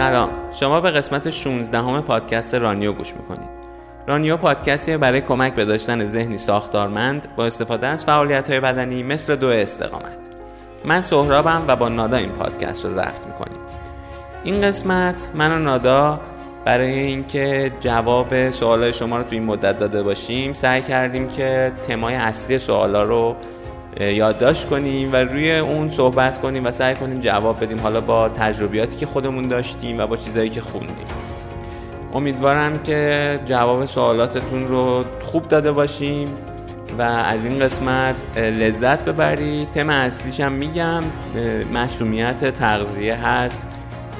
سلام. شما به قسمت 16 همه پادکست رانیو گوش می‌کنید. رانیو پادکستی برای کمک به داشتن ذهنی ساختارمند با استفاده از فعالیت های بدنی مثل دو استقامت. من سهرابم و با نادا این پادکست رو ضبط می‌کنیم. این قسمت من و نادا برای اینکه جواب سوالای شما رو تو این مدت داده باشیم سعی کردیم که تمای اصلی سوالا رو یادداشت کنیم و روی اون صحبت کنیم و سعی کنیم جواب بدیم. حالا با تجربیاتی که خودمون داشتیم و با چیزایی که خوندیم. امیدوارم که جواب سوالاتتون رو خوب داده باشیم و از این قسمت لذت ببرید. تم اصلیش هم میگم مسئولیت تغذیه هست.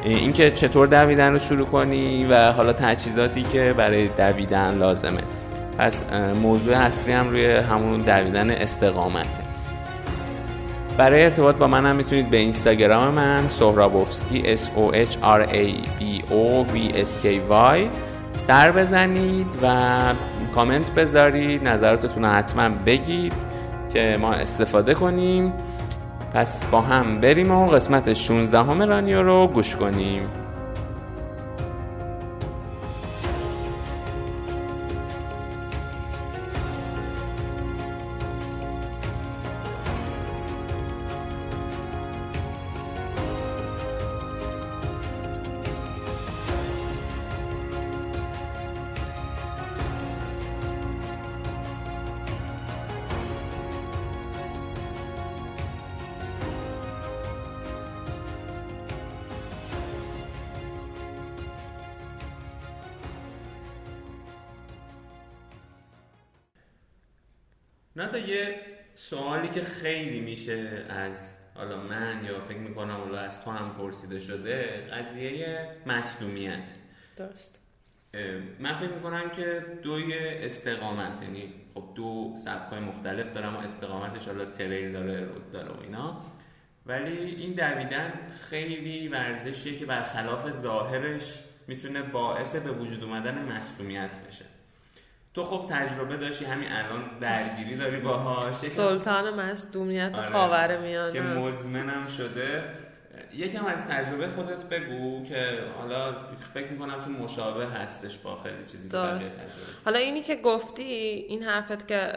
اینکه چطور دویدن رو شروع کنی و حالا تجهیزاتی که برای دویدن لازمه. پس موضوع اصلی هم روی همون دویدن استقامته. برای ارتباط با من هم می‌تونید به اینستاگرام من سهرابوفسکی S O H R A B O V S K Y سر بزنید و کامنت بذارید نظراتتون رو حتما بگید که ما استفاده کنیم. پس با هم بریم و قسمت 16 همه رانیو رو گوش کنیم. نادا یه سوالی که خیلی میشه از حالا من یا فکر می‌کنم حالا از تو هم پرسیده شده قضیه مصدومیت. درست. من فکر می‌کنم که دوی استقامت یعنی خب دو سبکای مختلف دارم و استقامتش حالا تریل داره رود داره و اینا. ولی این دویدن خیلی ورزشیه که برخلاف ظاهرش می‌تونه باعث به وجود اومدن مصدومیت بشه. تو خب تجربه داشتی همین الان درگیری داری باهاش. سلطان مصدومیت آره. خاور میانه. که مزمنم شده. یکم از تجربه خودت بگو که حالا فکر می‌کنم چون مشابه هستش با خیلی چیزی درست. حالا اینی که گفتی این حرفت که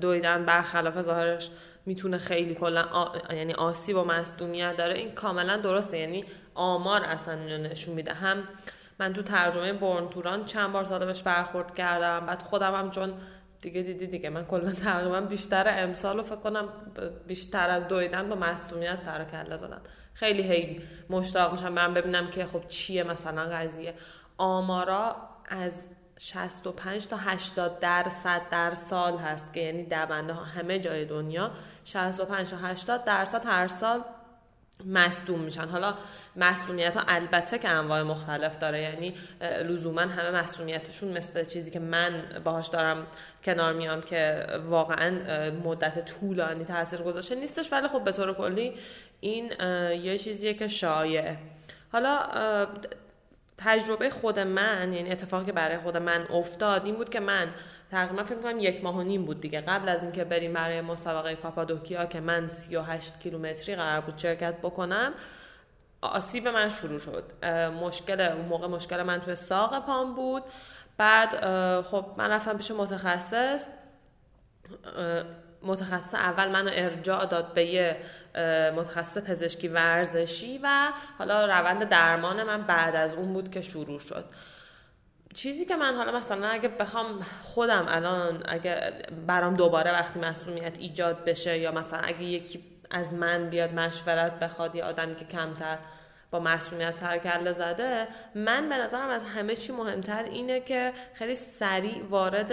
دویدن برخلاف ظاهرش می‌تونه خیلی کلا آ... یعنی آسیب و مصدومیت داره این کاملا درسته. یعنی آمار اصلا نشون میده. هم من تو ترجمه برن توران چند بار طالبش برخورد کردم. بعد خودم هم چون دیگه دیدی دیگه من کلا تقریبا بیشتر امسال رو فکر کنم بیشتر از دویدن با مصونیت سر کله زدم خیلی هی مشتاق میشم برم ببینم که خب چیه مثلا قضیه. آمارا از 65 تا 80 درصد در سال هست که یعنی دونده ها همه جای دنیا 65 تا 80 درصد هر سال مصدوم میشن. حالا مصدومیت ها البته که انواع مختلف داره. یعنی لزوما همه مصدومیتشون مثل چیزی که من باهاش دارم کنار میام که واقعا مدت طولانی تاثیر گذاشته نیستش. ولی خب به طور کلی این یه چیزیه که شایعه. حالا تجربه خود من یعنی اتفاقی که برای خود من افتاد این بود که من تقریبا فکر کنم یک ماه و نیم بود دیگه. قبل از اینکه بریم برای مسابقه کاپادوکیا که من 38 کیلومتری قرار بود شرکت بکنم آسیب من شروع شد. مشکل اون موقع مشکل من توی ساق پام بود. بعد خب من رفتم پیش متخصص. متخصص اول منو ارجاع داد به یه متخصص پزشکی ورزشی و حالا روند درمان من بعد از اون بود که شروع شد. چیزی که من حالا مثلا اگه بخوام خودم الان اگه برام دوباره وقتی مسئولیت ایجاد بشه یا مثلا اگه یکی از من بیاد مشورت بخواد یه آدمی که کمتر با مسئولیت سر زده من به نظرم از همه چی مهمتر اینه که خیلی سریع وارد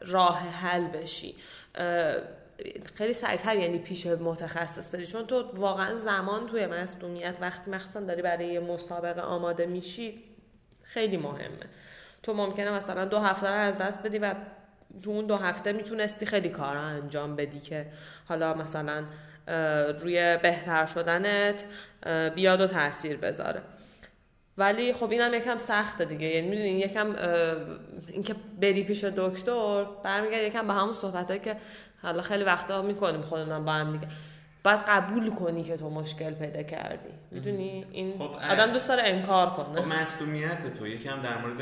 راه حل بشی. خیلی سریعتر یعنی پیش متخصص بری. چون تو واقعا زمان توی مصدومیت وقتی مخصوصا داری برای مسابقه آماده میشی خیلی مهمه. تو ممکنه مثلا دو هفته رو از دست بدی و تو اون دو هفته می‌تونستی خیلی کار انجام بدی که حالا مثلا روی بهتر شدنت بیاد و تاثیر بذاره. ولی خب اینم یکم سخته دیگه. یعنی می‌دونین یکم اینکه بری پیش دکتر برمیگرد یکم به همون صحبتایی که حالا خیلی وقتا می‌کنیم خودمون با هم دیگه. باید قبول کنی که تو مشکل پیدا کردی. می‌دونی؟ این خب، آدم دوست داره انکار کنه. خب مصدومیت تو. یکم در مورد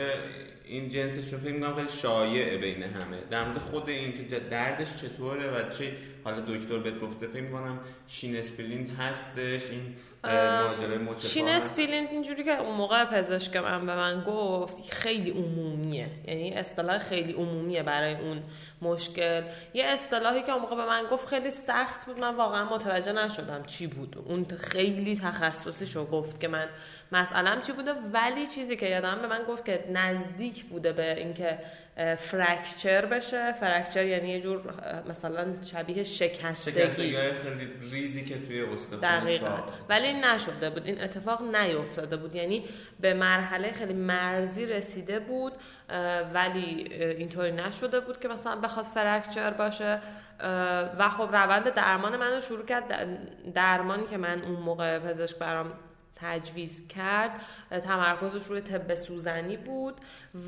این جنسشون فکر می‌کنم خیلی شایع بین همه. در مورد خود این که دردش چطوره و چه حالا دکتر بهت گفته فکر می‌کنم shin splint هستش این ماجرای مچ شین اسپلینت اینجوری که اون موقع پزشک من به من گفت خیلی عمومیه. یعنی اصطلاح خیلی عمومیه برای اون مشکل. یه اصطلاحی که اون موقع به من گفت خیلی سخت بود. من واقعا متوجه نشدم چی بود. اون خیلی تخصصی شو گفت که من مسئلم چی بوده. ولی چیزی که یادم به من گفت که نزدیک بوده به اینکه فرکچر بشه. فرکچر یعنی یه جور مثلا شبیه شکستگی. شکستگی خیلی ریزی که توی استخوان ولی نشده بود. این اتفاق نیفتاده بود. یعنی به مرحله خیلی مرزی رسیده بود ولی اینطوری نشده بود که مثلا بخواد فرکچر باشه. و خب روند درمان منو شروع کرد. درمانی که من اون موقع پزشک برام تجویز کرد تمرکزش روی طب سوزنی بود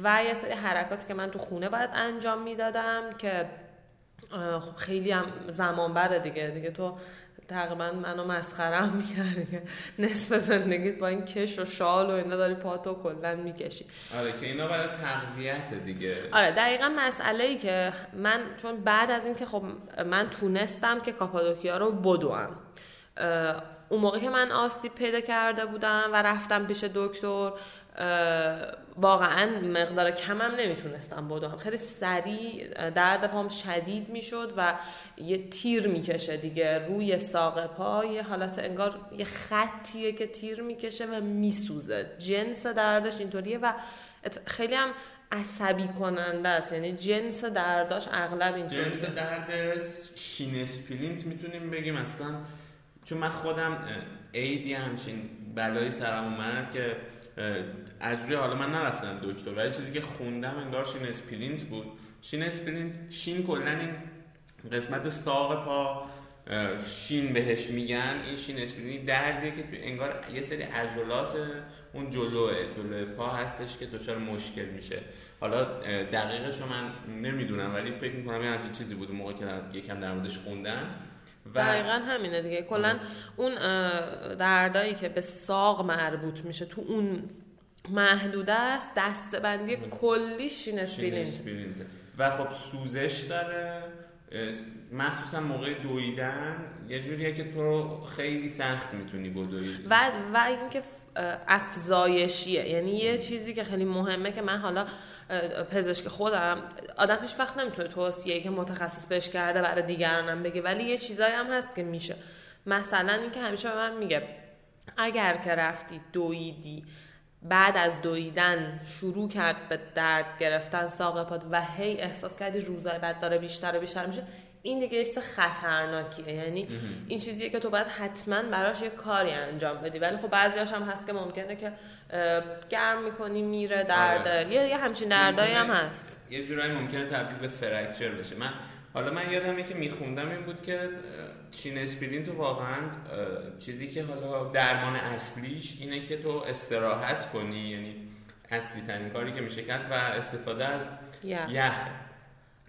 و یه سری حرکاتی که من تو خونه باید انجام می‌دادم که خب خیلی هم زمان بره دیگه. دیگه تو تقریبا منو مسخره می‌کردی نصف زندگیت با این کش و شال و اینا داری پاتو کلا می‌کشی. آره که اینا برای تقویت دیگه. آره دقیقا مسئله ای که من چون بعد از اینکه خب من تونستم که کاپادوکیا رو بدوم اون موقع که من آسیب پیدا کرده بودم و رفتم پیش دکتر واقعا مقدار کمم نمی‌تونستم بدوم. خیلی سریع درد پام شدید می‌شد و یه تیر می‌کشه دیگه روی ساق پا یه حالت انگار یه خطیه که تیر می‌کشه و میسوزه. جنس دردش اینطوریه و خیلی هم عصبی کننده است. یعنی جنس درداش اغلب اینطوریه. جنس درد shin splint می‌تونیم بگیم. اصلا چون من خودم عیدی همچین بلایی سرم اومد که از روی حالا من نرفتم دکتر ولی چیزی که خوندم انگار shin splint بود. shin splint shin کلا این قسمت ساق پا shin بهش میگن. این shin splint دردیه که تو انگار یه سری عضلات اون جلوی جلوی پا هستش که دچار مشکل میشه. حالا دقیقش من نمی‌دونم ولی فکر می‌کنم یه همچین چیزی بود موقع که یکم در موردش خوندن و دقیقا همینه دیگه. کلا اون دردایی که به ساق مربوط میشه تو اون محدوده است دسته‌بندی کلی shin splint و خب سوزش داره مخصوصا موقع دویدن یه جوریه که تو خیلی سخت می‌تونی بدوی و و اینکه افزایشیه. یعنی یه چیزی که خیلی مهمه که من حالا پزشک خودم آدم هیچ وقت نمی‌تونه توصیه که متخصص بهش کرده برای دیگرانم بگه ولی یه چیزایی هم هست که میشه. مثلا اینکه همیشه به من میگه اگر که رفتی دویدی بعد از دویدن شروع کرد به درد گرفتن ساق پاد و هی احساس کردی روزای بعد داره بیشتر و بیشتر میشه این دیگه چیز خطرناکیه. یعنی این چیزیه که تو باید حتما براش یه کاری انجام بدی. ولی خب بعضیاش هم هست که ممکنه که گرم می‌کنی میره درد. آره. یه, یه همچین دردایی هم هست. یه جورایی ممکنه تبدیل به فرکچر بشه. من حالا من یادمه که میخوندم این بود که چین اسپیدین تو واقعا چیزی که حالا درمان اصلیش اینه که تو استراحت کنی. یعنی اصلی ترین کاری که میشه کرد و استفاده از یخ.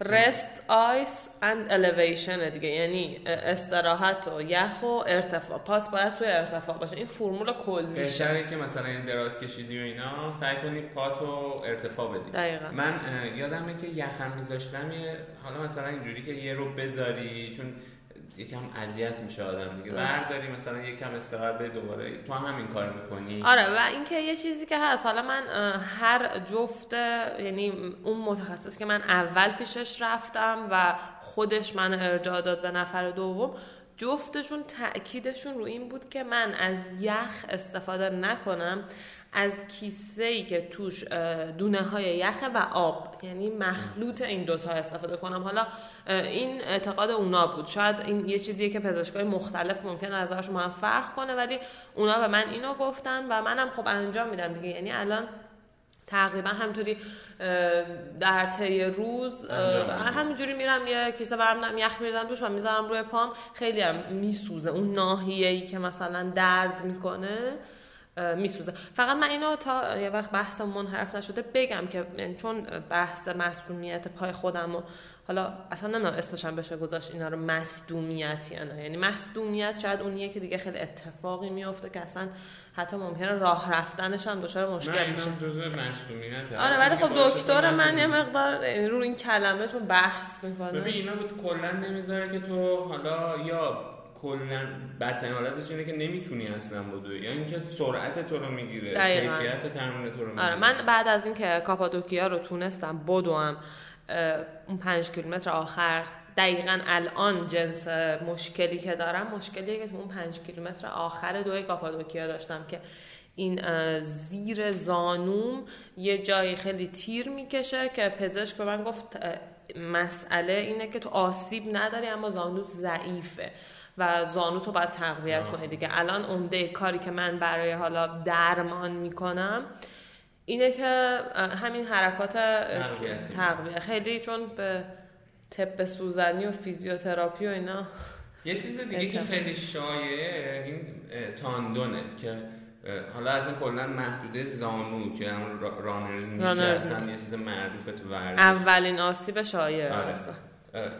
رست آیس اند الیویشن دیگه. یعنی استراحت و یخ و ارتفاع. پات باید توی ارتفاع باشه. این فرمول کلیشه بهتره که مثلا این دراز کشیدی و اینا سعی کنی پات رو ارتفاع بدی. دقیقا. من یادمه که یخم میذاشتم حالا مثلا اینجوری که یه رو بذاری چون یکم اذیت میشه آدم دیگه. برداری مثلا یکم استراحت به دوباره. تو همین کار می‌کنی؟ آره و اینکه یه چیزی که هست. حالا من هر جفت یعنی اون متخصص که من اول پیشش رفتم و خودش من ارجاع داد به نفر دوم جفتشون تاکیدشون رو این بود که من از یخ استفاده نکنم. از کیسه ای که توش دونه های یخه و آب. یعنی مخلوط این دوتا استفاده کنم. حالا این اعتقاد اونا بود. شاید این یه چیزیه که پزشکای مختلف ممکن ازش من فرق کنه ولی اونا به من اینو گفتن و منم خب انجام میدم دیگه. یعنی الان تقریبا همینطوری در طی روز همینجوری میرم یه کیسه برم یخ میریزم دوش و می‌ذارم روی پام. خیلی هم میسوزه. اون ناحیه‌ای که مثلا درد می‌کنه میسوزه. فقط من اینو تا یه وقت بحث منحرف نشده بگم که چون بحث مصدومیت پای خودم و حالا اصلا نمی‌دونم اسمش هم بشه گذاشت اینا رو مصدومیت یعنی یعنی مصدومیت شاید اونیه که دیگه خیلی اتفاقی میفته که اصلا حتی ممکنه راه رفتنش هم دچار مشکل میشه. آره ولی خب دکتر من یه مقدار رو این کلمه چون بحث می‌کنه. ببین اینا بود کلا نمی‌ذاره که تو حالا یا کلا بدترین حالتش اینه که نمی‌تونی اصلا بدوی یا اینکه سرعت تو رو می‌گیره کیفیت تمرین تو رو می‌گیره. آره من بعد از اینکه کاپادوکیا رو تونستم بدوم اون پنج کیلومتر آخر دقیقا الان جنس مشکلی که دارم مشکلیه که تو اون پنج کیلومتر آخر دوی کاپادوکیا داشتم که این زیر زانوم یه جایی خیلی تیر می‌کشه که پزشک به من گفت مسئله اینه که تو آسیب نداری اما زانو ضعیفه. و زانو تو باید تقویت کنی دیگه. الان عمده کاری که من برای حالا درمان می‌کنم اینه که همین حرکات تقویه خیلی چون به طب سوزنی و فیزیوتراپی و اینا یه چیز دیگه که خیلی شایعه این تاندونه که حالا اصلا کلا محدوده زانو که همون رانرز هستن یه چیز معروف تو ورزش. اولین آسیب شایعه آره.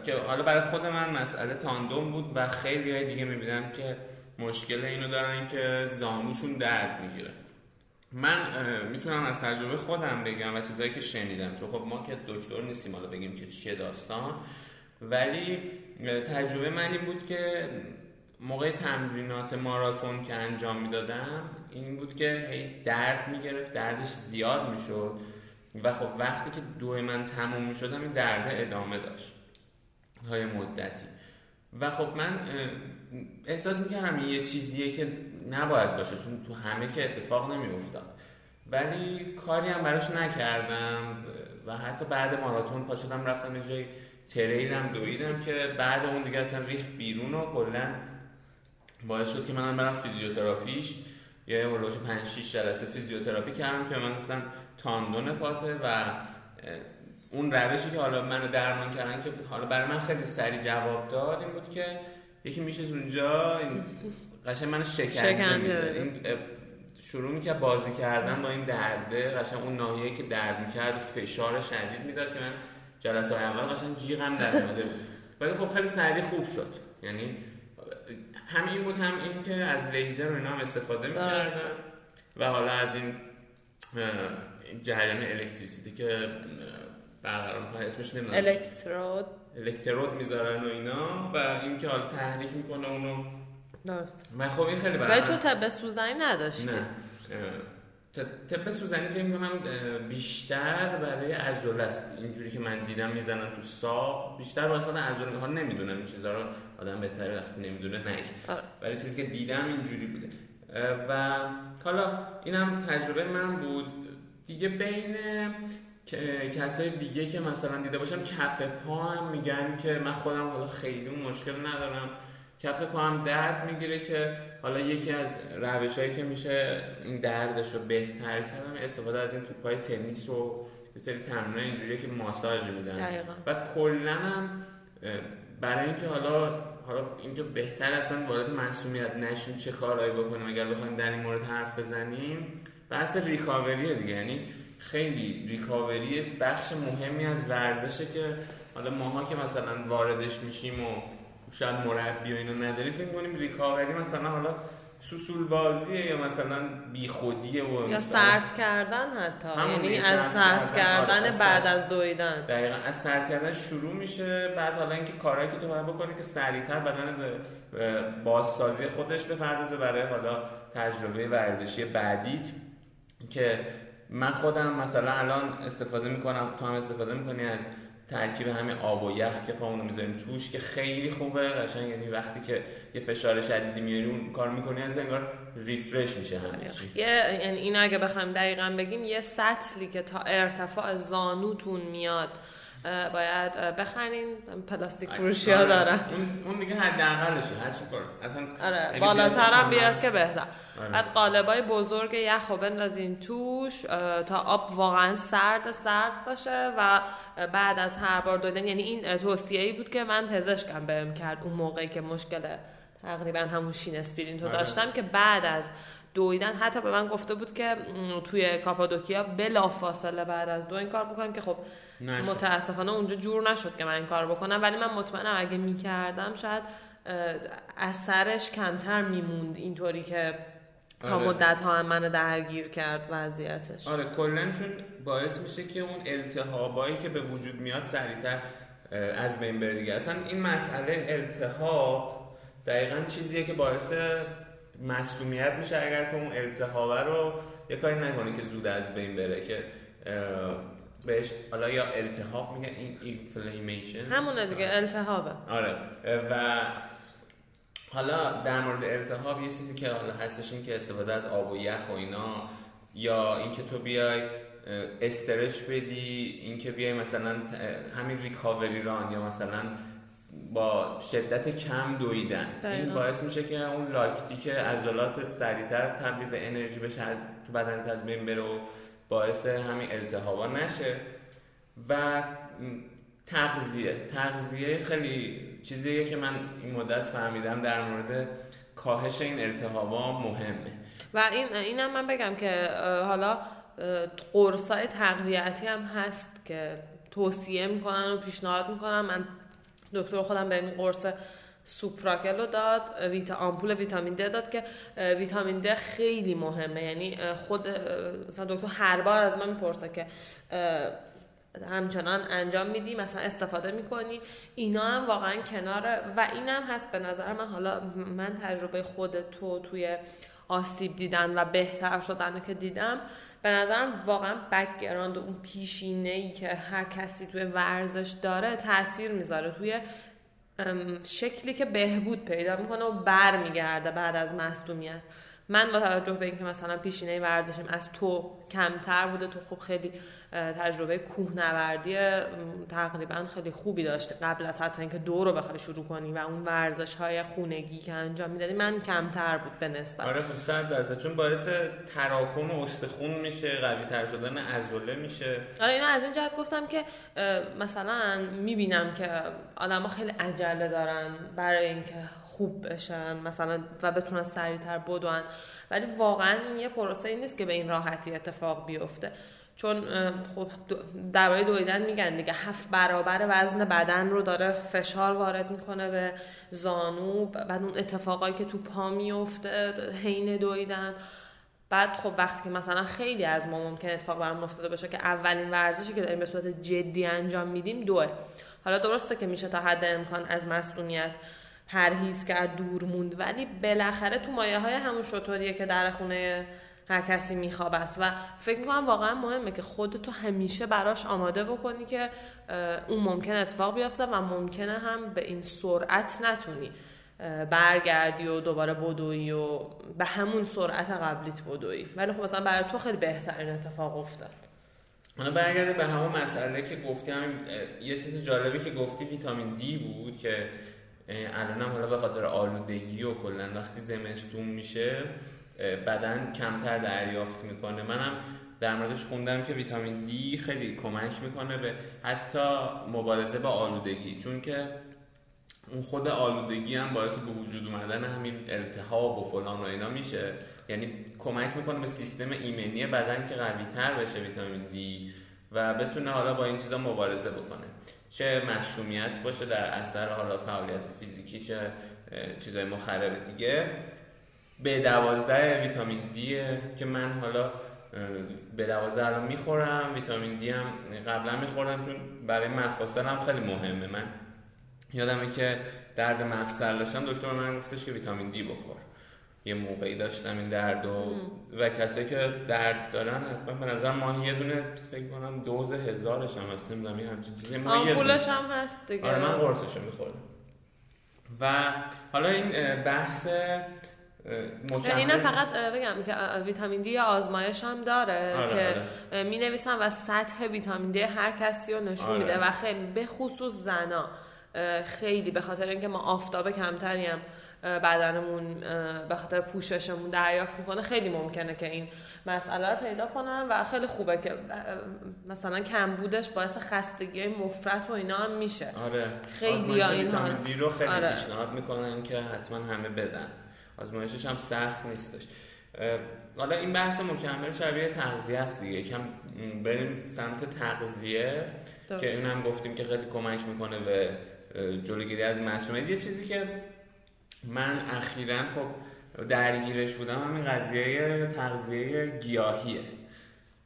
که حالا برای خود من مسئله تاندون بود و خیلی های دیگه می‌بینم که مشکل اینو دارن که زانوشون درد می‌گیره. من می‌تونم از تجربه خودم بگم و چیزایی که شنیدم. چون خب ما که دکتر نیستیم حالا بگیم که چیه داستان. ولی تجربه من این بود که موقع تمرینات ماراتون که انجام می‌دادم این بود که هی درد می‌گرفت دردش زیاد می‌شد. و خب وقتی که دو من تموم می‌شدم این درد ادامه داشت. های مدتی. و خب من احساس می‌کردم یه چیزیه که نباید باشه چون تو همه که اتفاق نمیافتاد. ولی کاری هم براش نکردم و حتی بعد ماراتون پا شدم رفتم یه جای تریلم دویدم که بعد اون دیگه اصلا ریخ بیرون و کلا باعث شد که منم برم فیزیوتراپیش یه هولوش 5 6 جلسه فیزیوتراپی کردم که من گفتن تاندون پاته و اون روشی که حالا منو درمان کردن که حالا برای من خیلی سریع جواب داد این بود که یکی میشه اونجا قشنگ منو شکنجه این شروع می‌کرد بازی کردن با این درده قشنگ اون ناحیه‌ای که درد می‌کرد و فشار شدید می‌داد که من جلسه اول قشنگ جیغم در اومده بود. ولی خب خیلی سریع خوب شد. یعنی هم این بود هم این که از لیزر و اینا هم استفاده می‌کردن و حالا از این جریان الکتریسیتی که برقرار می‌کنه اسمش نمی‌دونم. الکترود. الکترود می‌ذارن و اینا. و اینکه حالا تحریک می‌کنه اونو. درست. من خب این خیلی برای تو طب سوزنی نداشتی. نه. طب سوزنی فکر کنم بیشتر برای عضله است. اینجوری که من دیدم می‌زنن تو ساق. بیشتر واسه من عضله. ها نمی‌دونم این چیزا رو. آدم بهتره وقتی نمی‌دونه نگه. برای چیزی که دیدم اینجوری بوده. و حالا اینم تجربه من بود. دیگه بین کسای دیگه که مثلا دیده باشم کف پا هم میگن که من خودم حالا خیلی اون مشکل ندارم. کف پا هم درد می‌گیره که حالا یکی از روش هایی که میشه این دردش رو بهتر کردم استفاده از این توپای تنیس و یه سری تمرین اینجوریه که ماساژ میدن. و کلا هم برای اینکه حالا حالا اینکه بهتر اصلا وارد مسئولیت نشین چه کارهایی بکنیم اگر بخوایم در این مورد حرف بزنیم بحث ریکاوریه دیگه. یعنی خیلی ریکاوری بخش مهمی از ورزشه که حالا ماها که مثلا واردش میشیم و شاید مربی و اینو نداریم فکر کنیم ریکاوری مثلا حالا سوسول بازیه یا مثلا بیخودیه و یا سرد کردن حتی. یعنی از سرد کردن, آره، بعد از دویدن. دقیقا از سرد کردن شروع میشه بعد حالا اینکه کارهایی که تو باید بکنی که سریعتر بدن به بازسازی خودش بپردازه برای حالا تجربه ورزشی بعدیت که من خودم مثلا الان استفاده می‌کنم تو هم استفاده می‌کنی از ترکیب همین آب و یخ که پامونو می‌ذاریم توش که خیلی خوبه قشنگ. یعنی وقتی که یه فشار شدیدی میاری اون کار می‌کنی از انگار ریفرش میشه همه چی. یه یعنی این اگه بخوایم دقیقا بگیم یه سطلی که تا ارتفاع زانوتون میاد باید بخرین پلاستیک فروشی ها آره. دارن اون دیگه حداقلشه هر چی اصلا آره بالاتر هم بیاد که بهتر آره. بعد قالبای بزرگ یخ بندازین توش تا آب واقعا سرد سرد باشه و بعد از هر بار دویدن یعنی این توصیه ای بود که من پزشکم بهم کرد اون موقعی که مشکل تقریبا همون شین اسپرین تو آره. داشتم که بعد از دویدن حتی به من گفته بود که توی کاپادوکیا بلا فاصله بعد از دو این کار بکنم که خب نشد. متاسفانه اونجا جور نشد که من این کار بکنم ولی من مطمئنم اگه می‌کردم شاید اثرش کمتر میموند اینطوری که تا آره. مدت ها هم منو درگیر کرد وضعیتش آره کلا چون باعث میشه که اون التهابایی که به وجود میاد سریعتر از بین بره دیگه اصلا این مسئله التهاب دقیقا چیزیه که باعث مصومیت میشه اگر تو اون التهاب رو یه کاری نکنی که زود از بین بره که بهش حالا یا التهاب میگن این اینفلیمیشن همونه دیگه التهابه. آره. و حالا در مورد التهاب یه چیزی که حالا هستش این که استفاده از آب و یخ و اینا یا اینکه تو بیای استرش بدی اینکه بیای مثلا همین ریکاوری ران یا مثلا با شدت کم دویدن. این باعث میشه که اون لاکتیک عضلات سریعتر تبدیل به انرژی بشه از تو بدنت از بین بره و باعث همین التهابا نشه. و تغذیه. تغذیه خیلی چیزیه که من این مدت فهمیدم در مورد کاهش این التهابا مهمه. و این اینم من بگم که حالا قرصای تقویتی هم هست که توصیه می‌کنن و پیشنهاد می‌کنن. من دکتر خودم به این قرص سوپراکل رو داد ویتا آمپول ویتامین د داد که ویتامین د خیلی مهمه. یعنی خود مثلا دکتر هر بار از من می‌پرسه که همچنان انجام میدی مثلا استفاده می‌کنی؟ اینا هم واقعا کنار و این هم هست به نظر من. حالا من تجربه خود تو توی آسیب دیدن و بهتر شدن که دیدم به نظرم واقعا background اون پیشینه ای که هر کسی توی ورزش داره تاثیر می‌ذاره. توی شکلی که بهبود پیدا می‌کنه و برمیگرده بعد از مصدومیت. من با توجه به اینکه مثلا پیشینه ورزشم از تو کمتر بوده تو خوب خیلی تجربه کوهنوردی تقریبا خیلی خوبی داشته. قبل از حتی اینکه دو رو بخوای شروع کنی و اون ورزش های خونگی که انجام می‌دادی من کمتر بود به نسبت. آره صد درصد. چون باعث تراکم استخون میشه قوی تر شدن عضله میشه. آره اینا از این جهت گفتم که مثلا می‌بینم که آدما خیلی عجله دارن برای اینکه خوب بشن مثلا و بتونن سریعتر بدون. ولی واقعا این یه پروسه نیست که به این راحتی اتفاق بیفته. چون خب درباره دویدن میگن دیگه. هفت برابر وزن بدن رو داره فشار وارد می‌کنه به زانو بعد اون اتفاقایی که تو پا میفته حین دویدن. بعد خب وقتی که مثلا خیلی از ما ممکن اتفاق برامون افتاده باشه که اولین ورزشی که داریم به صورت جدی انجام میدیم دوه. حالا درسته که میشه تا حد امکان از مسئولیت پرهیز کرد دور موند ولی بالاخره تو مایه های همون شطوریه که در خونه هر کسی میخواب است. و فکر می‌کنم واقعا مهمه که خودتو همیشه براش آماده بکنی که اون ممکن اتفاق بیفته و ممکنه هم به این سرعت نتونی برگردی و دوباره بدوی و به همون سرعت قبلیت بدوی ولی خب مثلا برای تو خیلی بهترین اتفاق افتاد. حالا برگرده به همون مسئله که گفتی همین یه چیز جالبی که گفتی ویتامین دی بود که الانم حالا به خاطر آلودگی و کلا وقتی زمستون میشه بدن کمتر دریافت می‌کنه. منم در موردش خوندم که ویتامین دی خیلی کمک می‌کنه به حتی مبارزه با آلودگی. چون که اون خود آلودگی هم باعث به وجود اومدن همین التهاب و فلان و اینا میشه. یعنی کمک می‌کنه به سیستم ایمنی بدن که قوی تر بشه ویتامین دی و بتونه حالا با این چیزا مبارزه بکنه. چه مسئولیت باشه در اثر حالا فعالیت فیزیکی چه چیزای مخرب دیگه. به دوازده ویتامین دی که من حالا به دوازده الان می‌خورم ویتامین دی هم قبلا می‌خورم چون برای مفاصل هم خیلی مهمه. من یادمه که درد مفصل داشتم دکتر من گفتش که ویتامین دی بخور. یه موقعی داشتم این درد و, و کسایی که درد دارن حتما به نظر ماهی یه دونه فکر کنم دوز هزارش هم هست نمی‌دونم یه همچین چیزی. آمپولش هم هست دیگه. آره من قرصشو می‌خورم و حالا این بحث اینم فقط بگم که ویتامین دی آزمایش هم داره آره که آره. می نویسن و سطح ویتامین دی هر کسی رو نشون آره. میده و خیلی به خصوص زنا خیلی به خاطر اینکه ما آفتاب کمتری هم بدنمون به خاطر پوششمون دریافت می‌کنه خیلی ممکنه که این مسئله رو پیدا کنن و خیلی خوبه که مثلا کمبودش باعث خستگی مفرط و اینا هم میشه آره خیلی ویتامین دی رو خیلی آره. پیشنهاد می‌کنن که حتما همه بدن آزمایشش هم سخت نیستش حالا این بحث مکمل شبیه تغذیه است دیگه. کم بریم سمت تغذیه که اینم گفتیم که خیلی کمک می‌کنه به جلوگیری از مسمومیت یه چیزی که من اخیرا خب درگیرش بودم همین قضیه تغذیه گیاهیه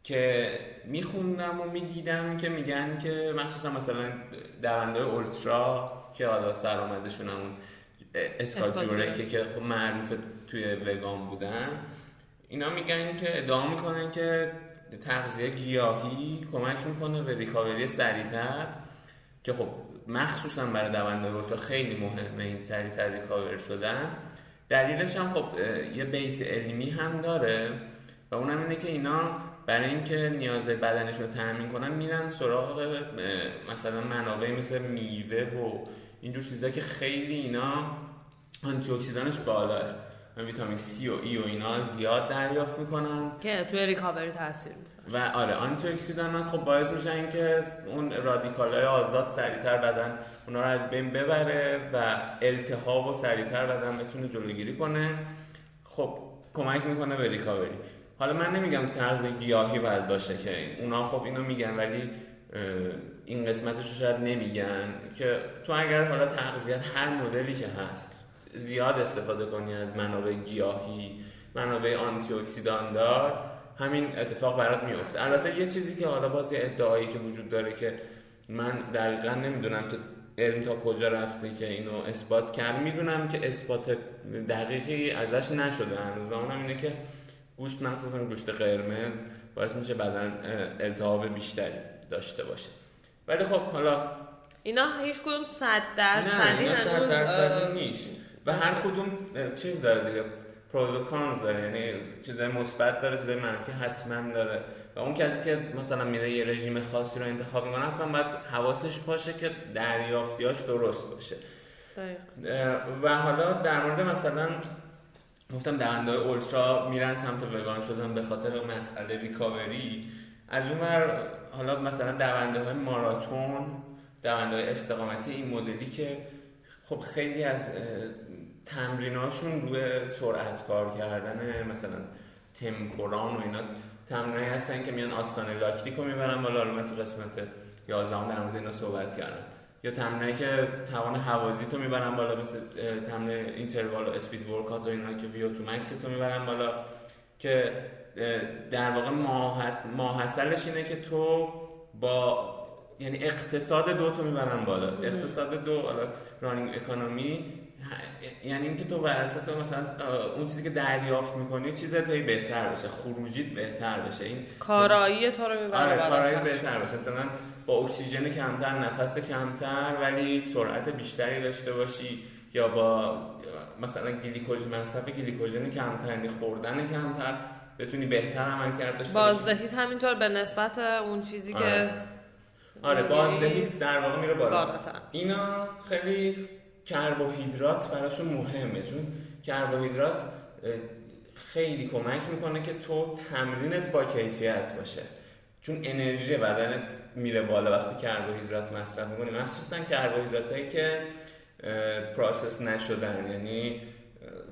که میخوندم و می‌دیدم که میگن که مخصوصا مثلا دونده اولترا که حالا سر آمدشون همون اسکاجوره که خب معروف توی وگان بودن. اینا میگن که ادعا می‌کنن که تغذیه گیاهی کمک می‌کنه به ریکاوری سریعتر که خب مخصوصا برای دونده اولترا خیلی مهمه این سریعتر ریکاور شدن. دلیلش هم خب یه بیس علمی هم داره و اونم اینه که اینا برای اینکه نیاز بدنش رو تامین کنن میرن سراغ مثلا منابع مثل میوه و اینجور چیزا که خیلی اینا آنتی اکسیدانش بالاه ویتامین C و ای و اینا زیاد دریافت می‌کنن. که توی ریکاوری تاثیر می‌ذاره. و آره آنتی اکسیدان خب باعث میشن که اون رادیکال های آزاد سریعتر بدن اونا رو از بین ببره و التهاب و سریعتر بدن بتونه جلوگیری کنه. خب کمک می‌کنه به ریکاوری. حالا من نمیگم که تغذیه گیاهی باید باشه که اونا خب اینو میگن ولی این قسمتش رو شاید نمیگن که تو اگر حالا تغذیت هر مدلی که هست زیاد استفاده کنی از منابع گیاهی منابع آنتی اکسیدان دار همین اتفاق برات میفته البته یه چیزی که حالا باز یه ادعایی که وجود داره که من دقیقا نمی‌دونم که علم تا کجا رفته که اینو اثبات کرد. می‌دونم که اثبات دقیقی ازش نشده هنوز و اونم اینه که گوشت مخصوصا گوشت قرمز باعث میشه بدن التهاب بیشتری داشته باشه. ولی خب حالا اینا هیچ کدوم صد درصدی نه صد درصدی نیست. و هر کدوم چیز داره دیگه پروز و کانز داره یعنی چیزای مثبت داره چیزای منفی حتما داره. و اون کسی که مثلا میره یه رژیم خاصی رو انتخاب می‌کنه حتما باید حواسش باشه که دریافتیاش درست باشه. و حالا در مورد مثلا گفتم دونده اولترا میرن سمت وگان شدن به خاطر مسئله ریکاوری. از اون حالا مثلا دونده های ماراتون دونده های استقامتی این مدلی که خب خیلی از تمریناشون روی سرعت کار کردن مثلا تمپوران و اینا تمرینایی هستن که میان آستانه لاکتیک رو می‌برن بالا. من تو قسمت 11 در مورد اینا صحبت کردم. یا تمرینایی که توان حوازی تو می‌برن بالا مثل تمرین اینتروال و اسپید ورکات و اینا که ویو تو مکس تو می‌برن بالا که در واقع ماحصلش اینه که تو با یعنی اقتصاد دو تو می‌برن بالا. اقتصاد دو حالا رانینگ اکانومی یعنی اینکه تو بر اساس مثلا اون چیزی که دریافت می‌کنی چیز تایی بهتر بشه. خروجیت بهتر بشه. این کارایی تو رو می‌بره آره کارایی بهتر بشه. مثلا با اکسیژن کمتر نفس کمتر ولی سرعت بیشتری داشته باشی. یا با مثلا گلیکوژن مصرف گلیکوژن کمتر یعنی خوردن کمتر. بتونی بهتر عمل کرد داشته بازدهیت همینطور به نسبت اون چیزی آره. که آره بازدهیت در واقع میره بالا بالاتر. اینا خیلی کربوهیدرات براشون مهمه چون کربوهیدرات خیلی کمک می‌کنه که تو تمرینت با کیفیت باشه چون انرژی بدنت میره بالا وقتی کربوهیدرات مصرف می‌کنی مخصوصا کربوهیدرات هایی که process نشدن یعنی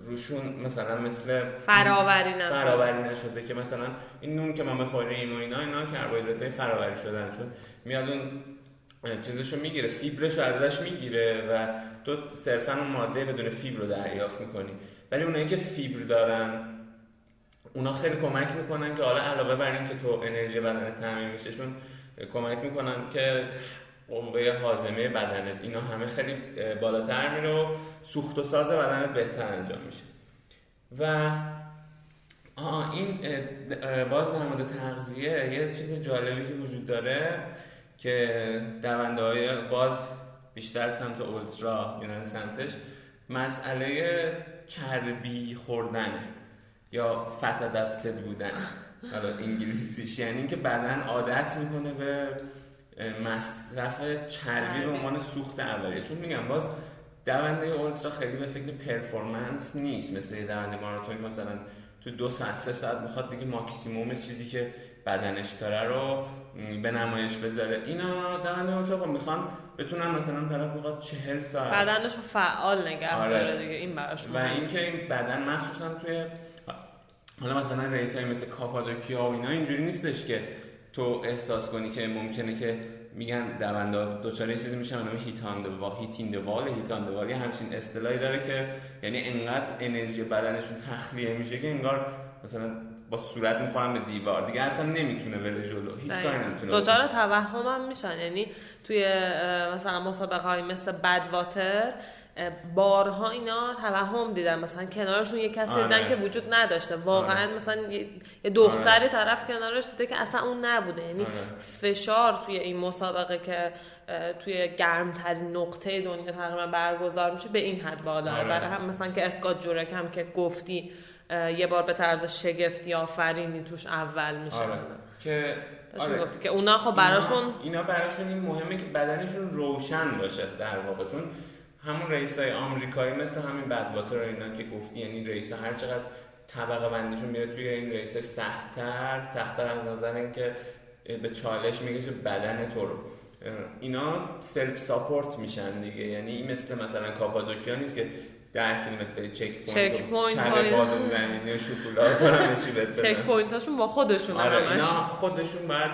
روشون مثلا مثل فراوری نشده. فراوری نشده که مثلا این نون که ما می‌خوریم و اینا اینا کربوهیدرات های فراوری شدن. چون میاد اون چیزشو می‌گیره فیبرش رو ازش می‌گیره و تو صرفا اون ماده بدون فیبر رو دریافت می‌کنی. ولی اونایی که فیبر دارن اونا خیلی کمک می‌کنن که حالا علاوه بر این که تو انرژی بدن تامین میشه چون کمک می‌کنن که قوه هاضمه بدنت. اینا همه خیلی بالاتر میره و سوخت و ساز بدنت بهتر انجام میشه. و آه این باز در مورد تغذیه یه چیز جالبی که وجود داره که دونده های باز بیشتر سمت اولترا میرن سمتش مسئله چربی خوردنه یا فت ادپتد بودن. حالا انگلیسیش. یعنی اینکه بدن عادت می‌کنه به مصرف چربی به عنوان سوخت اولیه. چون میگم باز دونده اولترا خیلی به فکر پرفورمنس نیست. مثل دونده ماراتونی مثلا تو دو ساعت سه ساعت می‌خواد دیگه ماکسیموم چیزی که بدنش داره رو به نمایش بذاره. اینا دونده اولترا خب می‌خوان بتونن مثلا طرف می‌خواد چهل ساعت بدنش رو فعال نگه آره. داره دیگه. این براش و اینکه این بدن مخصوصا توی حالا مثلا رئیس های مثل کاپادوکیا و اینا اینجوری نیستش که تو احساس کنی که ممکنه که میگن دوندا دوچاره چیزی میشن به نام هیتاند و هیتین دوال هیتاند وال همچین اصطلاحی داره که یعنی انقدر انرژی بدنشون تخلیه میشه که انگار مثلا با صورت می‌خورن به دیوار. دیگه اصلا نمی‌تونه بره جلو. هیچ کاری نمی‌تونه دوچاره توهم هم میشن. یعنی توی مثلا مسابقه های مثل بدواتر بارها اینا توهم دیدن مثلا کنارشون یه کسی آره. دیدن که وجود نداشته واقعا آره. مثلا یه دختری آره. طرف کنارش دیده که اصلا اون نبوده یعنی آره. فشار توی این مسابقه که توی گرمترین نقطه دنیا تقریبا برگزار میشه به این حد بالا آره. برای هم مثلا که اسکات جورک هم که گفتی یه بار به طرز شگفتی آفرینی توش اول میشه آره. که آره. گفتی که اونا خب براشون اینا, اینا براشون این مهمه که بدنشون روشن باشه در واقع چون همون رئیس های آمریکایی مثل همین بدواتر اینا که گفتی یعنی رئیس هر چقدر طبقه بندیشون میره توی این race های سختتر سختتر از نظر اینکه به چالش می‌کشه بدن تو رو. اینا self support میشن دیگه. یعنی این مثل مثلا کاپادوکیا نیست که ده کیلومتر بری checkpoint checkpoint بادم شکلات چی بده checkpoint هاشون با خودشون آره اینا خودشون بعد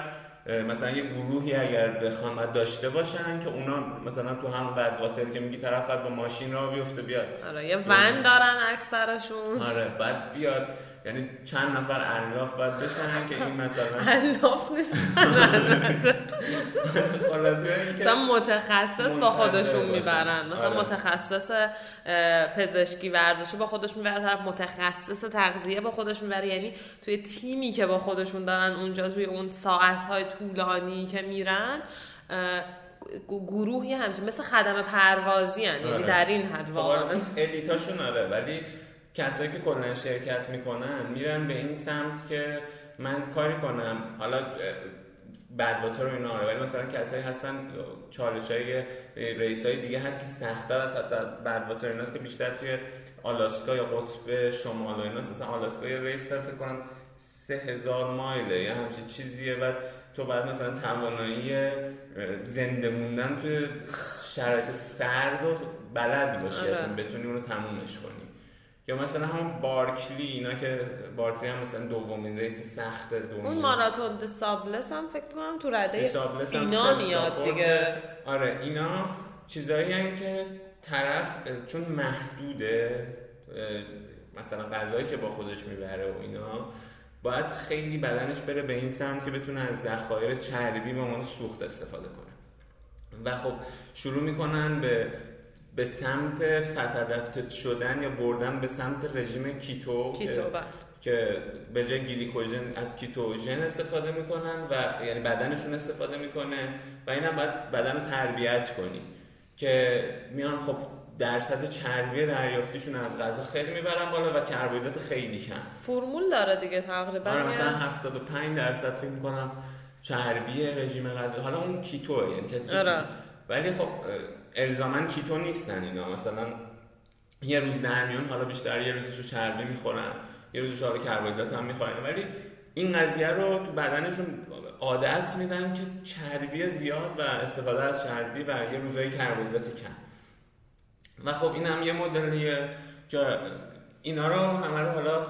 مثلا یه گروهی اگر بخوان داشته باشن که اونا مثلا تو هم Badwater که میگی طرف با ماشین را بیفته بیاد. آره یه ون دارن اکثرشون. آره بعد بیاد. یعنی چند نفر علاف باید بشن که این مثلا علاف نیستن مثلا متخصص با خودشون می‌برن مثلا آره. متخصص پزشکی ورزشی با خودشون می‌برن طرف متخصص تغذیه با خودش می‌بره یعنی توی تیمی که با خودشون دارن اونجا توی اون ساعت های طولانی که میرن گروهی همچین مثل خدم پروازی هن. یعنی آره. در این حد خب، واقعا الیتاشون آره ولی کسایی که کلا شرکت می‌کنن میرن به این سمت که من کاری کنم. حالا بدواتر رو اینا آره ولی مثلا کسایی هستن چالش های رئیس های دیگه هست که سختتر از حتی بدواتر ایناست که بیشتر توی آلاسکا یا قطب شمال و ایناست. مثلا آلاسکا یا رئیس فکر کنم سه هزار مایله یا همچین چیزیه. بعد تو بعد مثلا توانایی زنده موندن توی شرایط سرد و بلد باشی. آره. اصلا بتونی اونو تمومش کنی. یا مثلا همون بارکلی اینا که بارکلی هم مثلا دومین ریس سخت دنیا اون ماراتون سابلس هم فکر کنم تو رده اینا میاد دیگه. آره اینا چیزایی هم که طرف چون محدوده مثلا غذایی که با خودش می‌بره و اینا باید خیلی بدنش بره به این سمت که بتونه از ذخایر چربی به عنوان سوخت استفاده کنه. و خب شروع می‌کنن به به سمت fat adapted شدن یا بردن به سمت رژیم keto, keto که, بله. که به جای گلیکوژن از کیتوژن استفاده می‌کنن و یعنی بدنشون استفاده می‌کنه و اینم باید بدن رو تربیت کنی که میان خب درصد چربی دریافتیشون از غذا خیلی می‌برن بالا و کربوهیدرات خیلی کم فرمول داره دیگه تقریبا آره مثلا 75 درصد فکر می‌کنم چربی رژیم غذایی حالا اون کیتو یعنی کسی آره. ولی خب الزاما کیتو نیستن اینا. مثلا یه روز در میون حالا بیشتر یه روزشو چربی می‌خورن یه روزش حالا کربوهیدرات هم می‌خورن ولی این قضیه رو تو بدنشون عادت میدن که چربی زیاد و استفاده از چربی و یه روزای کربوهیدرات کم. و خب این هم یه مدلیه که اینا رو همه رو حالا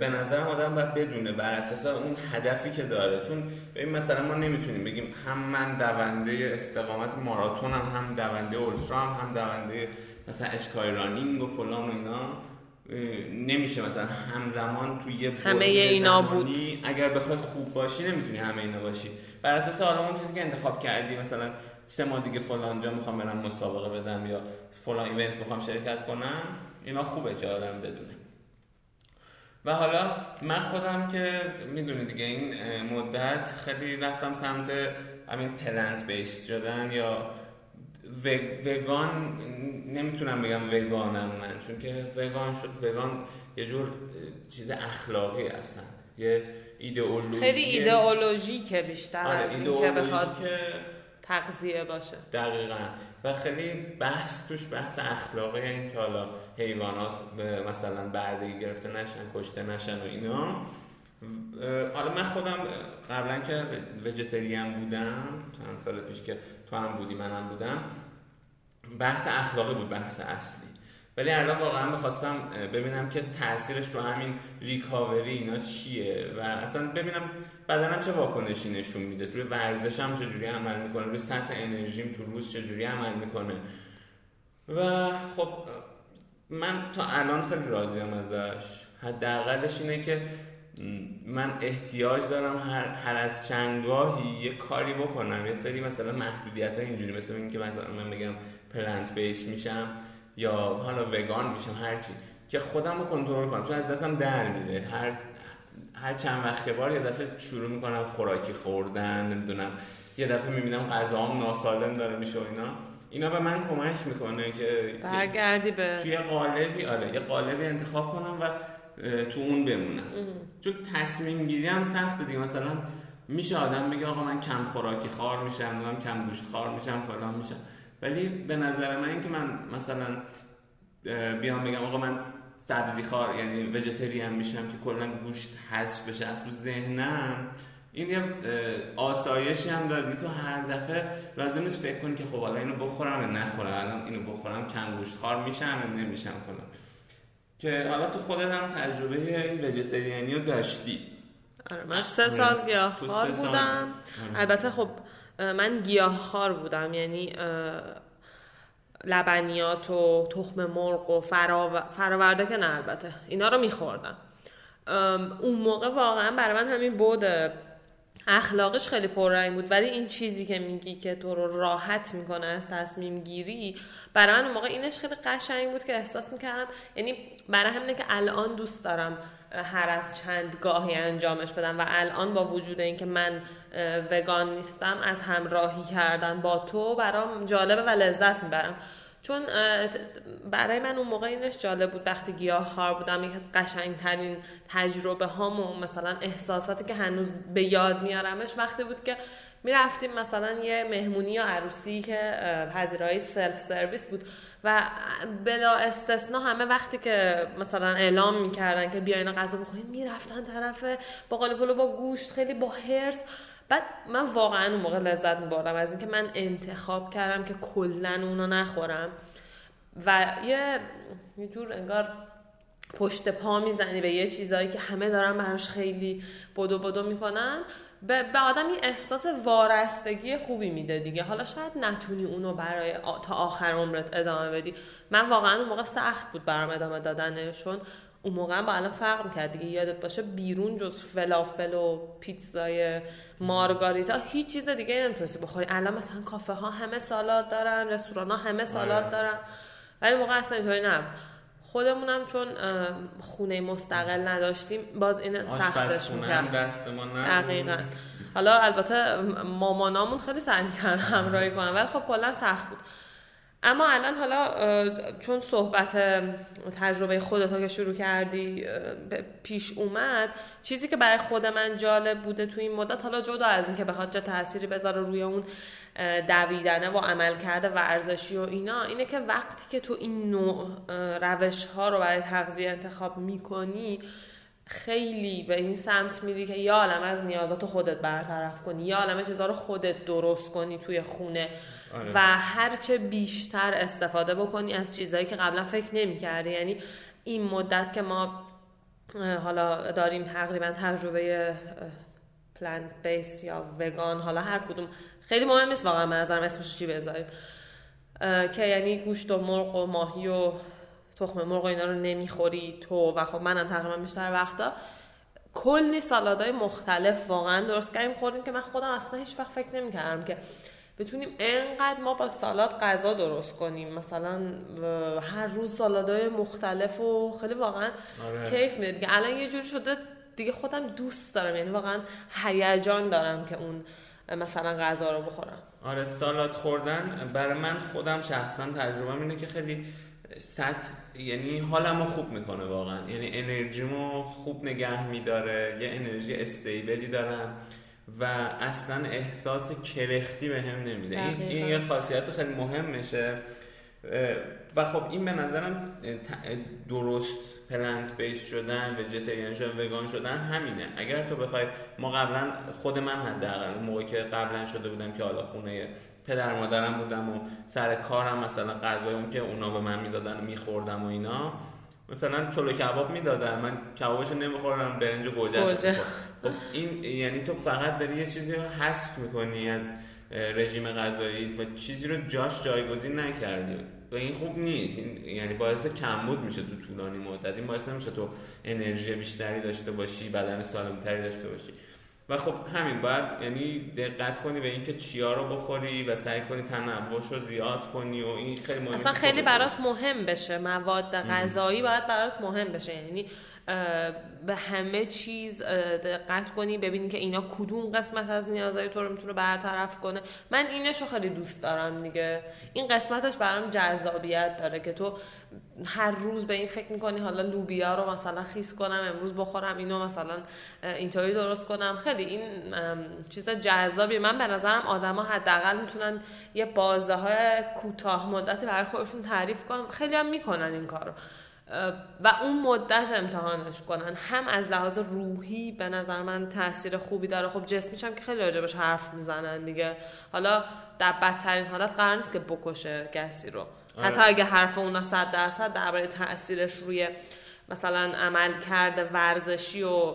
به نظر آدم باید بدونه بر اساس اون هدفی که داره. چون این مثلا ما نمی‌تونیم بگیم هم من دونده استقامت ماراتون هم هم دونده اولترا هم هم دونده مثلا اسکای رانینگ و فلان و اینا نمیشه مثلا همزمان توی یه همه اینا بود. اگر بخواد خوب باشی نمی‌تونی همه اینا باشی. بر اساس حالا اون چیزی که انتخاب کردی مثلا سه ماه دیگه فلان جا می‌خوام برم مسابقه بدم یا فلان ایونت می‌خوام شرکت کنم اینا خوبه که آدم بدونه. و حالا من خودم که می‌دونی دیگه این مدت خیلی رفتم سمت همین پلنت بیست شدن یا وگان نمی‌تونم بگم وگانم من چون که وگان شد وگان یه جور چیز اخلاقی هستن یه ایدئولوژی. خیلی ایدئولوژی که بیشتر آره از این که بخواد تغذیه باشه. دقیقا. و خیلی بحث توش بحث اخلاقی این که حالا حیوانات مثلا بردگی گرفته نشن کشته نشن و اینا. حالا من خودم قبلا که وجتریان بودم چند سال پیش که تو هم بودی منم بودم بحث اخلاقی بود بحث اصلی. ولی الان واقعا می‌خواستم ببینم که تاثیرش رو همین ریکاوری اینا چیه و اصلا ببینم بدنم چه واکنشی نشون میده روی ورزشم چجوری عمل می‌کنه روی سطح انرژیم تو روز چجوری عمل می‌کنه. و خب من تا الان خیلی راضیم ازش. حداقلش اینه که من احتیاج دارم هر, هر از چندگاهی یه کاری بکنم. یه سری مثلا محدودیت های اینجوری مثل اینکه مثلا من بگم پلنت بیس میشم. یا حالا وگان میشم هرچی که خودم رو کنترل کنم چون از دستم در میره. هر هر چند وقت بار یه دفعه شروع می‌کنم خوراکی خوردن نمی‌دونم. یه دفعه می‌بینم غذام ناسالم داره میشه و اینا. اینا به من کمک می‌کنه که برگردی به توی قالبی آره یه قالبی انتخاب کنم و تو اون بمونم. چون تصمیم گیری هم سخته دیگه. مثلا میشه آدم بگه آقا من کم خوراکی خار میشم من کم گوشت خار میشم فلان میشم. ولی به نظر من اینکه من مثلا بیام بگم آقا من سبزی خار یعنی وجتریان میشم که کلا گوشت حذف بشه از تو ذهنم این یه آسایشی هم داره. تو هر دفعه لازم نیست فکر کنی که خب حالا اینو بخورم یا نخورم. الان اینو بخورم کم گوشت خار میشم یا نمیشم فلان. که حالا تو خودت هم تجربه این وجتریانی رو داشتی. آره من سه. سال گیاهخوار بودم. آره. البته خب من گیاهخوار بودم یعنی لبنیات و تخم مرغ و فراورده که نه البته. اینا رو میخوردم. اون موقع واقعا برای من همین بود اخلاقش خیلی پررنگ بود. ولی این چیزی که میگی که تو رو راحت می‌کنه از تصمیم گیری برای من موقع اینش خیلی قشنگ بود که احساس می‌کردم. یعنی برای همینه که الان دوست دارم هر از چند گاهی انجامش بدم و الان با وجود اینکه من وگان نیستم از همراهی کردن با تو برام جالبه و لذت می‌برم. چون برای من اون موقع اینش جالب بود وقتی گیاه خار بودم یکی از قشنگترین تجربه هامو مثلا احساساتی که هنوز به یاد میارمش وقتی بود که می‌رفتیم مثلا یه مهمونی یا عروسی که پذیرایی سلف سرویس بود و بلا استثنا همه وقتی که مثلا اعلام می‌کردن که بیاین غذا بخورین می‌رفتن طرف با پلو با گوشت خیلی با هرس بعد من واقعا اون موقع لذت میبردم از اینکه من انتخاب کردم که کلا اونو نخورم. و یه یه جور انگار پشت پا می‌زنی به یه چیزایی که همه دارن براش خیلی بدو بدو می‌کنن. به, به آدم این احساس وارستگی خوبی میده دیگه. حالا شاید نتونی اونو برای تا آخر عمرت ادامه بدی. من واقعا اون موقع سخت بود برام ادامه دادنشون. اون موقع با الان فرق می‌کرد دیگه یادت باشه بیرون جز فلافل و پیتزای مارگاریتا هیچ چیز دیگه نمی‌تونستی بخوری. الان مثلا کافه ها همه سالاد دارن رستوران ها همه سالاد آره. دارن ولی موقع اصلا اینطوری نبود. خودمونم چون خونه مستقل نداشتیم باز این سختش می‌کرد. دست ما دقیقا. حالا البته مامانامون خیلی سعی کردن همراهی کنن ولی خب کلا سخت بود. اما الان حالا چون صحبت تجربه خودتا که شروع کردی پیش اومد چیزی که برای خود من جالب بوده تو این مدت حالا جدا از اینکه بخواد چه تأثیری بذاره روی اون دویدنه و عمل کرده ورزشی و اینا اینه که وقتی که تو این نوع روش ها رو برای تغذیه انتخاب می‌کنی خیلی به این سمت میری که یا عالم از نیازات خودت برطرف کنی یا عالم چیزا رو خودت درست کنی توی خونه آره. و هرچه بیشتر استفاده بکنی از چیزهایی که قبلا فکر نمی کردی یعنی این مدت که ما حالا داریم تقریبا تجربه پلنت بیس یا وگان حالا هر کدوم خیلی مهم نیست واقعا منظرم اسمش چی بذاریم که یعنی گوشت و مرغ و ماهی و تخم مرغ اینا رو نمی‌خوری تو و خب منم تقریبا بیشتر وقتا. کلی سالادهای مختلف واقعا درست کردیم. خوردیم که من خودم اصلا هیچ وقت فکر نمی‌کردم که بتونیم انقدر ما با سالاد غذا درست کنیم. مثلا هر روز سالادهای مختلف و خیلی واقعا آره. کیف میده. دیگه الان یه جوری شده دیگه خودم دوست دارم. یعنی واقعا هیجان دارم که اون مثلا غذا رو بخورم. آره سالاد خوردن برای من خودم شخصا تجربه اینه که خیلی سطح یعنی حالمو خوب می‌کنه واقعا. یعنی انرژیمو خوب نگه میداره یه انرژی استیبلی دارم و اصلا احساس کرختی به هم نمیده. این, یه خاصیت خیلی مهم میشه. و خب این به نظرم درست پلنت بیس شدن وجتریان شدن وگان شدن همینه. اگر تو بخوای ما قبلا خود من حداقل موقعی که قبلا شده بودم که حالا خونه پدر مادرم بودم و سر کارم مثلا غذای اون که اونا به من می‌دادن و میخوردم و اینا مثلا چلو کباب می‌دادن. من کبابشو نمیخوردم برنج و گوجه. خب این یعنی تو فقط داری یه چیزی رو حذف می‌کنی از رژیم غذایی و چیزی رو جاش جایگزین نکردی. و این خوب نیست. این یعنی باعث کمبود میشه تو طولانی مدت. این باعث نمیشه تو انرژی بیشتری داشته باشی بدن سالمتری داشته باشی. و خب همین باید یعنی دقت کنی به اینکه چیا رو بخوری و سعی کنی تنوعش رو زیاد کنی و این خیلی مهمه. اصلا خیلی برات مهم بشه مواد غذایی باید برات مهم بشه. یعنی به همه چیز دقت کنی ببینی که اینا کدوم قسمت از نیازهای تو رو می‌تونه برطرف کنه. من اینشو خیلی دوست دارم دیگه. این قسمتش برام جذابیت داره که تو هر روز به این فکر می‌کنی حالا لوبیا رو مثلا خیس کنم امروز بخورم اینو مثلا اینطوری درست کنم. خیلی این چیز جذابی من به نظرم آدما حداقل می‌تونن یه بازه های کوتاه مدتی برای خودشون تعریف کنن خیلی هم می‌کنن این کارو. و اون مدت امتحانش کنن. هم از لحاظ روحی به نظر من تاثیر خوبی داره. خب جسمیش هم که خیلی راجبش حرف می‌زنن دیگه. حالا در بدترین حالت قرار نیست که بکشه کسی رو. آره. حتی اگه حرف اونا صد درصد درباره تاثیرش روی مثلا عمل کرده ورزشی و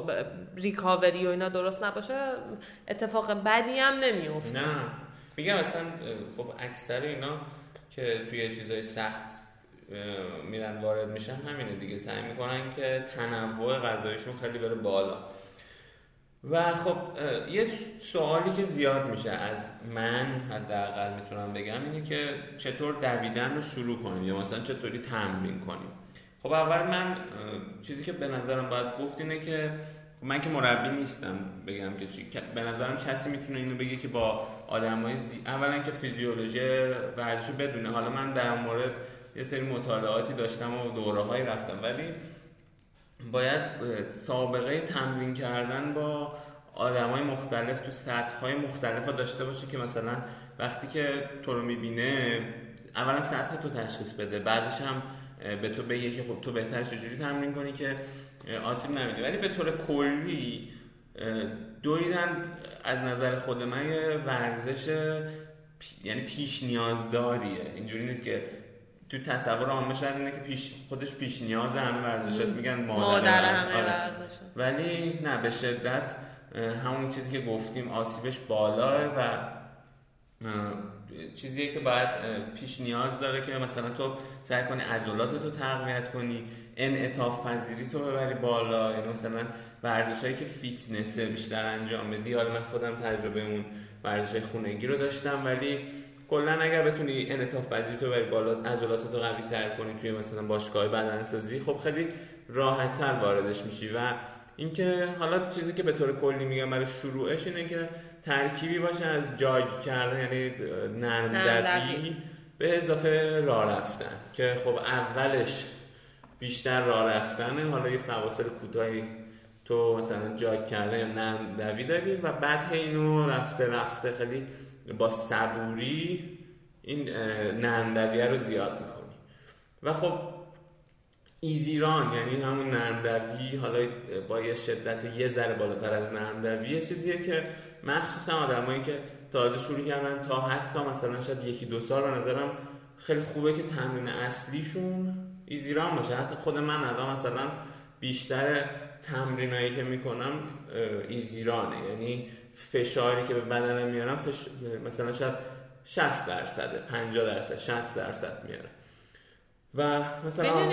ریکاوری و اینا درست نباشه اتفاق بدی هم نمیفته نه. میگم مثلا خب اکثر اینا که توی چیزای سخت میرن وارد میشن همینه دیگه. سعی می‌کنن که تنوع غذایشون خیلی بره بالا. و خب یه سوالی که زیاد میشه از من حداقل می‌تونم بگم اینه که چطور دویدن رو شروع کنیم یا مثلا چطوری تمرین کنیم. خب اول من چیزی که به نظرم باید گفت اینه که من که مربی نیستم بگم که چی. به نظرم کسی می‌تونه اینو بگه که با آدمای زی... اولا که فیزیولوژی ورزش رو بدونه. حالا من در مورد یه سری مطالعاتی داشتم و دوره هایی رفتم. ولی باید سابقه تمرین کردن با آدم های مختلف تو سطح های مختلف داشته باشه که مثلا وقتی که تو رو می‌بینه اولا سطح تو تشخیص بده بعدش هم به تو بگه که خب تو بهتر چجوری تمرین کنی که آسیب نمیدی ولی به طور کلی دویدن از نظر خود من ورزش یعنی پیش نیازداریه. اینجوری نیست که تو تصور عامه شاید اینه که پیش خودش پیش نیاز همه ورزش هست میگن مادر, مادر همه آره. ولی نه به شدت همون چیزی که گفتیم آسیبش بالاه و چیزیه که باید پیش نیاز داره که مثلا تو سعی کنی عضلات تو تقویت کنی انعطاف پذیری تو ببری بالا. یعنی مثلا ورزش هایی که فیتنسه بیشتر انجام بدی حالا من خودم تجربه اون ورزش خونگی رو داشتم ولی کلا اگر بتونی انعطاف پذیری تو بری بالا عضلات تو قوی تر کنی توی مثلا باشگاه بدن سازی خب خیلی راحت تر واردش میشی و اینکه حالا چیزی که به طور کلی میگم برای شروعش اینه که ترکیبی باشه از جاگ کردن یعنی نرم به اضافه راه رفتن که خب اولش بیشتر راه رفتنه. حالا یه فواصل کوتاهی تو مثلا جاگ کرده یا نرم دوی داری و بعد اینو رفته رفته خیلی با صبوری این نرمدویه رو زیاد می‌کنی و خب ایزیران یعنی همون نرمدوی حالا با یه شدت یه ذره بالاتر از نرمدوی یه چیزیه که مخصوصا آدمایی که تازه شروع کردن تا حتی مثلا شاید یکی دو سال به نظرم خیلی خوبه که تمرین اصلیشون ایزیران باشه. حتی خود من الان مثلا بیشتر تمرینایی که می‌کنم ایزیرانه یعنی فشاری که به بدنم میارم فش... مثلا شاید 60 درصده 50 درصد 60 درصد میاره. و مثلا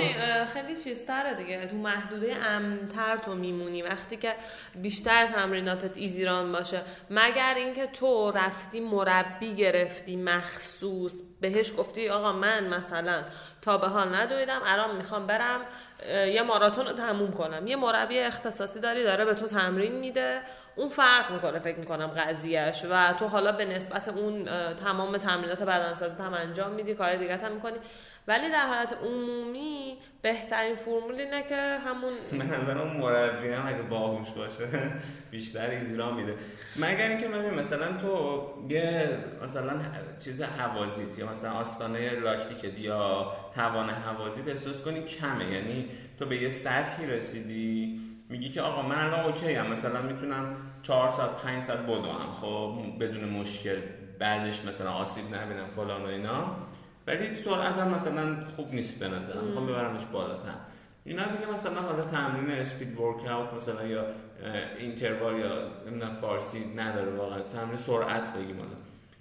خیلی چیزتره دیگه. تو محدوده امنتر تو میمونی. وقتی که بیشتر تمریناتت ایزیران باشه. مگر اینکه تو رفتی مربی گرفتی مخصوص. بهش گفتی آقا من مثلا تا به حال ندویدم الان می‌خوام برم یه ماراتون رو تموم کنم. یه مربی اختصاصی داری داره به تو تمرین میده. اون فرق می‌کنه فکر می‌کنم قضیهش و تو حالا به نسبت اون تمام تمرینات بدنسازی هم انجام میدی کار دیگه هم می‌کنی. ولی در حالت عمومی بهترین فرمول اینه که همون من نظر اون مربی هم اگه باهوش باشه بیشتر ایزیرا میده. مگر اینکه ببین مثلا تو یه مثلا چیز حوازیت یا مثلا آستانه لاکتیکت یا توان حوازیت احساس کنی کمه. یعنی تو به یه سطحی رسیدی میگی که آقا من الان اوکی هم مثلا می‌تونم 4 ساعت 5 ساعت بدوم خب بدون مشکل. بعدش مثلا آسیب نبینم فلان و اینا. ولی سرعت هم مثلا خوب نیست به نظرم. می‌خوام ببرمش بالاتر. اینا دیگه مثلا حالا تمرین اسپید ورک اوت مثلا یا اینتروال یا نمی‌دونم فارسی نداره واقعا. تمرین سرعت بگیم حالا.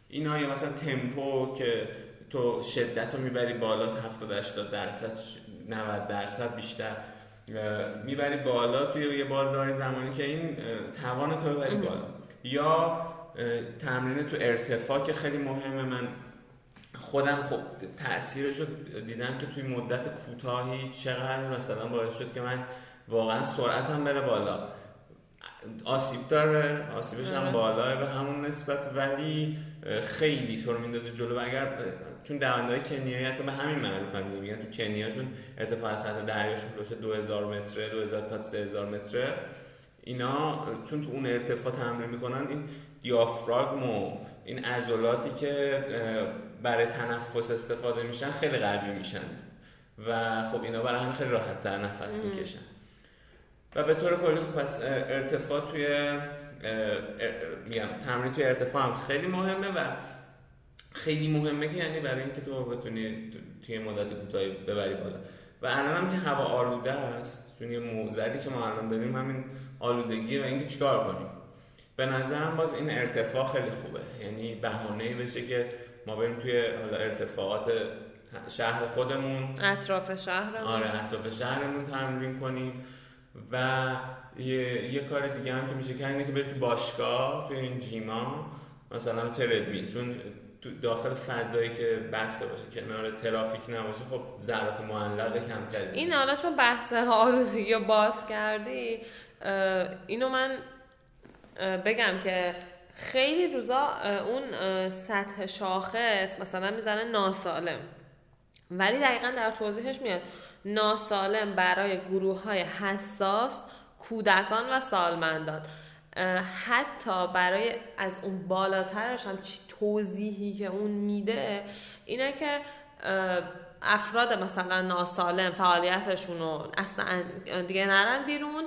اینا یا مثلا تمپو که تو شدت رو می‌بری بالا 70 80 درصد 90 درصد بیشتر. می‌بری بالا توی یه بازه زمانی که این توان تو ببری بالا. یا تمرین تو ارتفاع که خیلی مهمه. من خودم خب تاثیرش رو دیدم که توی مدت کوتاهی چقدر مثلا باعث شد که من واقعا سرعتم بره بالا. آسیب داره آسیبش هم. بالاه به همون نسبت. ولی خیلی تو رو میندازه جلو. و اگر چون دوندهای کنیایی هستن به همین معروفن دیگه. میگن تو کنیاشون ارتفاع سطح دریاشون دو 2000 متره 2000 تا 3000 متره. اینا چون تو اون ارتفاع تمرین می‌کنن این دیافراگم و این عضلاتی که برای تنفس استفاده میشن خیلی قوی میشن. و خب اینا برای همین خیلی راحت تر نفس می‌کشن. و به طور کلی خب پس ارتفاع توی میگم تمرین توی ارتفاع هم خیلی مهمه و خیلی مهمه که یعنی برای اینکه تو بتونی توی مدت کوتاهی ببری بالا. و الان هم که هوا آلوده است چون یه موزلی که ما الان داریم همین آلودگیه و اینکه چیکار کنیم؟ به نظرم باز این ارتفاع خیلی خوبه. یعنی بهانه بشه که ما بریم توی حالا ارتفاعات شهر خودمون. اطراف شهرمون. آره اطراف شهرمون تمرین کنیم. و یه, یه کار دیگه هم که میشه کرد اینه که بری تو باشگاه توی این جیما مثلا تردمیل. چون داخل فضایی که بسته باشه کنار ترافیک نباشه خب ذرات معلقه کمتر این حالا چون بحث آلودگی باز کردی اینو من بگم که خیلی روزا اون سطح شاخص مثلا می‌زنه ناسالم. ولی دقیقا در توضیحش میاد ناسالم برای گروه های حساس کودکان و سالمندان. حتی برای از اون بالاترش هم چی توضیحی که اون میده اینه که افراد مثلا ناسالم فعالیتشون رو اصلا دیگه نرن بیرون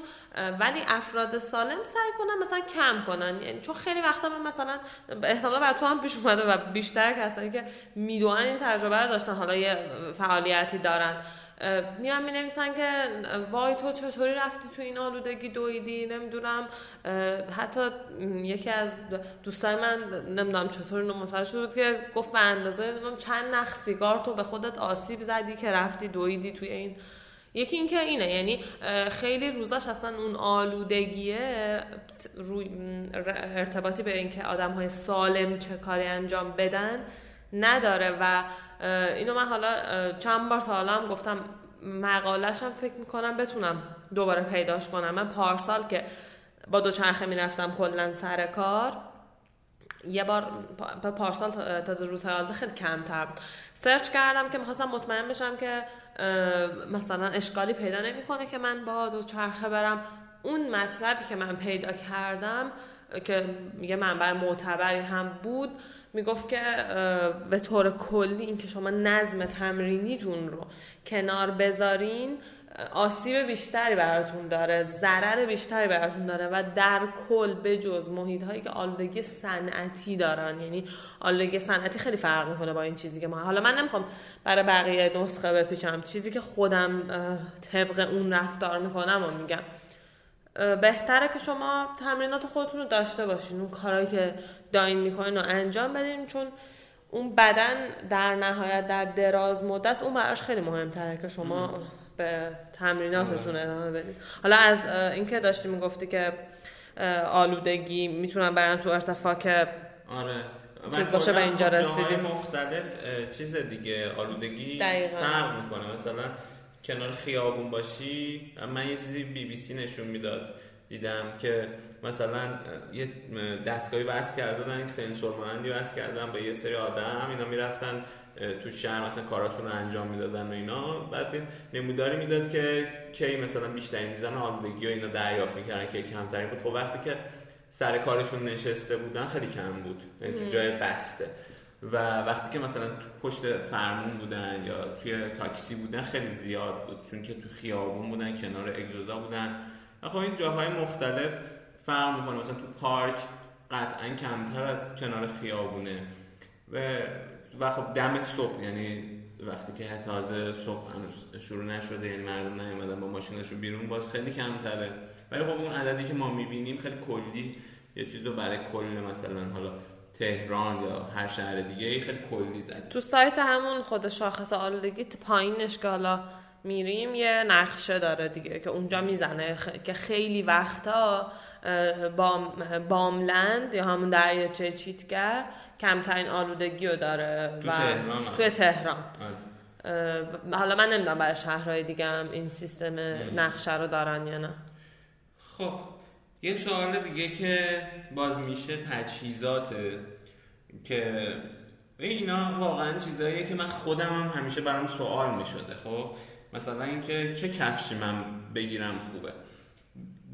ولی افراد سالم سعی کنن مثلا کم کنن. یعنی چون خیلی وقتا من مثلا احتمالا بر تو هم پیش اومده و بیشتر کسانی که می‌دونن این تجربه رو داشتن حالا یه فعالیتی دارن. میان می نویسن که وای تو چطوری رفتی تو این آلودگی دویدی؟ نمی‌دونم. حتی یکی از دوستای من نمی‌دونم چطور اینو متوجه شد که گفت به اندازه چند نخ سیگار تو به خودت آسیب زدی که رفتی دویدی توی این. یکی اینکه اینه یعنی خیلی روزاش اصلا اون آلودگیه روی ارتباطی به اینکه آدم های سالم چه کاری انجام بدن نداره و اینو من حالا چند بار تا حالا هم گفتم مقالشم فکر می‌کنم بتونم دوباره پیداش کنم. من پارسال که با دوچرخه می‌رفتم کلا سر کار یه بار پارسال تازه روزهای آلده خیلی کمتر سرچ کردم که می‌خواستم مطمئن بشم که مثلا اشکالی پیدا نمی‌کنه که من با دوچرخه برم. اون مطلبی که من پیدا کردم که یه منبع معتبری هم بود می‌گفت که به طور کلی اینکه شما نظم تمرینیتون رو کنار بذارین آسیب بیشتری براتون داره ضرر بیشتری براتون داره و در کل به جز محیط هایی که آلودگی صنعتی دارن یعنی آلودگی صنعتی خیلی فرق می‌کنه با این چیزی که ما حالا من نمی‌خوام برای بقیه نسخه بپیچم چیزی که خودم طبق اون رفتار می‌کنم و میگم. بهتره که شما تمرینات خودتون رو داشته باشین اون کارهایی که داین می‌کنین رو انجام بدین چون اون بدن در نهایت در دراز مدت اون براش خیلی مهمتره که شما به تمریناتتون ادامه بدین حالا از اینکه داشتی می‌گفتی که آلودگی می‌تونن برن تو ارتفاع که آره. چیز باشه به اینجا رسیدیم. مختلف چیز دیگه آلودگی فرق می‌کنه. مثلا کنار خیابون باشی من یه چیزی بی بی سی نشون می‌داد. دیدم که مثلا یه دستگاهی بس کردن یک سنسور مانندی بس کردن با یه سری آدم اینا می‌رفتن تو شهر مثلا کاراشون رو انجام می‌دادن و اینا. بعد نموداری می‌داد که کی مثلا بیشترین میزان آلودگی و اینا دریافت می‌کردن که کمتری بود. خب وقتی که سر کارشون نشسته بودن خیلی کم بود. یعنی تو جای بسته. و وقتی که مثلا تو پشت فرمون بودن یا توی تاکسی بودن خیلی زیاد بود. چون که تو خیابون بودن کنار اگزوزا بودن. خب این جاهای مختلف فرق می‌کنه. مثلا تو پارک قطعا کمتر از کنار خیابونه. و و خب دم صبح یعنی وقتی که تازه صبح شروع نشده یعنی مردم نیومدن با ماشینشون بیرون باز خیلی کمتره. ولی خب اون عددی که ما می‌بینیم خیلی کلی یه چیزو برای کل مثلا حالا تهران یا هر شهر دیگه خیلی کلی زد تو سایت همون خود شاخص آلودگی پایینش که حالا میریم یه نقشه داره دیگه که اونجا می‌زنه. که خیلی وقتا بام باملند یا همون دریاچه چیتگر کمترین آلودگی رو داره تو تهران. توی تهران. آره. حالا من نمی‌دونم برای شهرهای دیگه هم این سیستم نقشه رو دارن یا نه. خب یه سوال دیگه که باز میشه تجهیزات که اینا واقعا چیزاییه که من خودم هم همیشه برام سوال می‌شده. خب مثلا اینکه چه کفشی من بگیرم خوبه.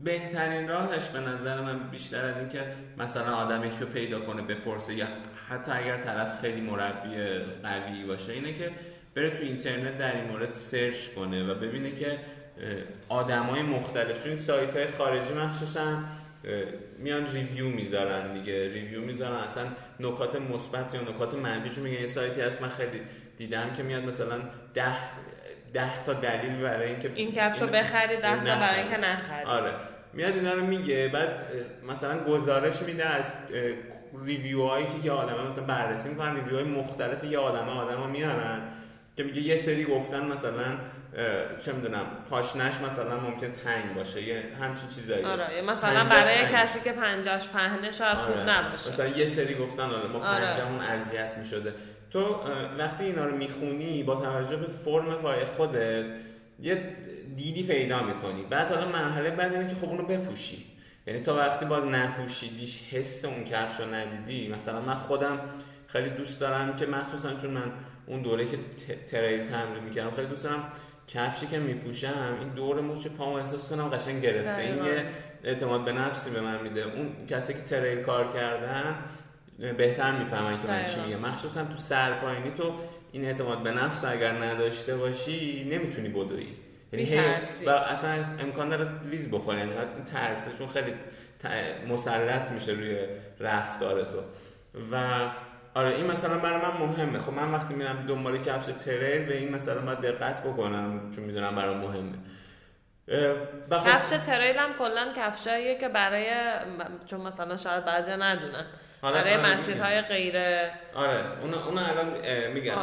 بهترین راهش به نظر من بیشتر از اینکه مثلا آدمی که پیدا کنه بپرسه یا حتی اگر طرف خیلی مربی قوی باشه اینه که بره تو اینترنت در این مورد search کنه و ببینه که آدمای مختلف. چون سایت های خارجی مخصوصا میان review می‌ذارن دیگه. review می‌ذارن. اصلا نکات مثبت یا نکات منفیشو میگن. یه سایتی هست من خیلی دیدم که میاد مثلا ده ده تا دلیل برای اینکه این کفشو بخری ده تا برای اینکه نخری. آره. میاد اینا رو میگه بعد مثلا گزارش میده از ریویو هایی که یه آدمه مثلا بررسی می‌کنن ریویو های مختلف یه آدمه آدما میارن که میگه یه سری گفتن مثلا چه می‌دونم پاشنش مثلا ممکن تنگ باشه یه همچین چیزایی. آره مثلا برای کسی که پنجاش پهنه شاید آره. خوب نباشه. مثلا یه سری گفتن آره ما آره. پنجمون اذیت می‌شده. تو وقتی اینا رو می‌خونی با توجه به فرم پای خودت یه دیدی پیدا می‌کنی. بعد حالا مرحله بعد اینه که خب اونو بپوشی. یعنی تا وقتی باز نپوشیدیش حس اون کفش رو ندیدی. مثلا من خودم خیلی دوست دارم که مخصوصا چون من اون دوره که تریل تمرین می‌کردم خیلی دوست دارم کفشی که میپوشم این دور مچ پامو احساس کنم قشنگ گرفته. این یه اعتماد به نفسی به من میده. اون کسی که تریل کار کردن بهتر می‌فهمن که من چی میگم. مخصوصا تو سرپاینی تو این اعتماد به نفس اگر نداشته باشی نمی‌تونی بدوی یعنی و اصلا امکان داره لیز بخوری. انقدر این ترسه چون خیلی مسلط میشه روی رفتار تو. و آره این مثلا برای من مهمه. خب من وقتی میرم دنبال کفش تریل به این مثلا باید دقت بکنم چون می‌دونم برای مهمه. کفش تریل هم کلا کفشاییه که برای چون مثلا شاید بعضی ندونن. برای آره مسیرهای غیر آره اون اون الان میگم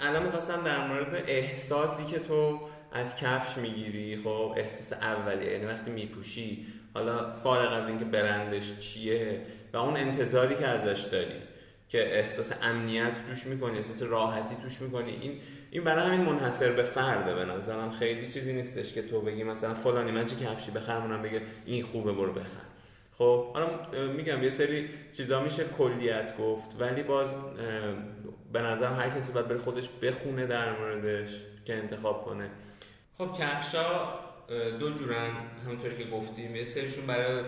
الان می‌خواستم در مورد احساسی که تو از کفش می‌گیری خب احساس اولیه یعنی وقتی میپوشی حالا فارغ از اینکه برندش چیه و اون انتظاری که ازش داری که احساس امنیت توش می‌کنی احساس راحتی توش می‌کنی این این برای همین منحصر به فرده. به نظرم خیلی چیزی نیستش که تو بگی مثلا فلانی من چه کفشی بخرم بگه این خوبه برو بخر. خب حالا میگم یه سری چیزا میشه کلیت گفت ولی باز به نظرم هر کسی باید بره خودش بخونه در موردش که انتخاب کنه. خب کفشا دو جورن همونطوری که گفتیم. یه سریشون برای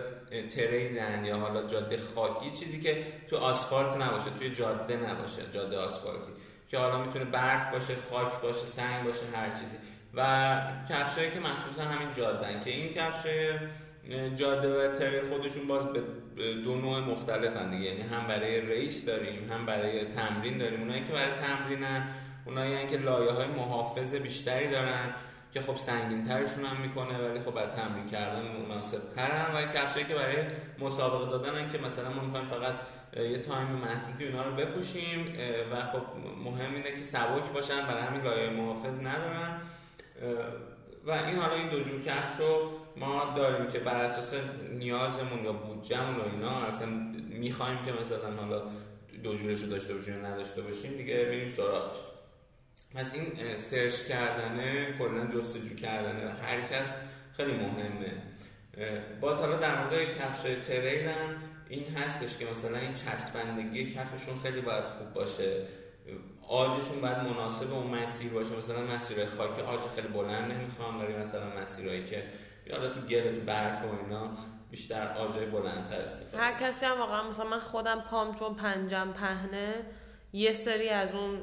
تریلن یا حالا جاده خاکی چیزی که تو آسفالت نباشه توی جاده نباشه جاده آسفالتی که حالا می‌تونه برف باشه خاک باشه سنگ باشه هر چیزی. و کفشایی که مخصوصا همین جادن که این کفش جاده و خودشون باز به دو نوع مختلفن دیگه. یعنی هم برای race داریم هم برای تمرین داریم. اونایی که برای تمرینن اونایی که لایه های محافظ بیشتری دارن که خب سنگین ترشون هم می‌کنه ولی خب برای تمرین کردن مناسب ترن و کفشایی که برای مسابقه دادن که مثلا ما می‌خوایم فقط یه time محدودی اونا رو بپوشیم و خب مهم اینه که سبک باشن برای همین لایه محافظ ندارن. و این حالا این دو جور کفش رو ما داریم که بر اساس نیازمون یا بودجهمون و اینا اصلا می‌خوایم که مثلا حالا دو جورش رو داشته باشیم یا نداشته باشیم دیگه میریم سراغش. پس این سرچ کردنه کلا جستجو کردنه هر کس خیلی مهمه. باز حالا در مورد کفش تریل هم این هستش که مثلا این چسبندگی کفشون خیلی باید خوب باشه. آجشون باید مناسب اون مسیر باشه. مثلا مسیرهای خاک آج خیلی بلند نمی‌خوام ولی مثلا مسیرهایی که حالا تو گل تو برف و اینا بیشتر آجای بلندتر استفاده هر کسی هم واقعا مثلا من خودم پام چون پنجم پهنه یه سری از اون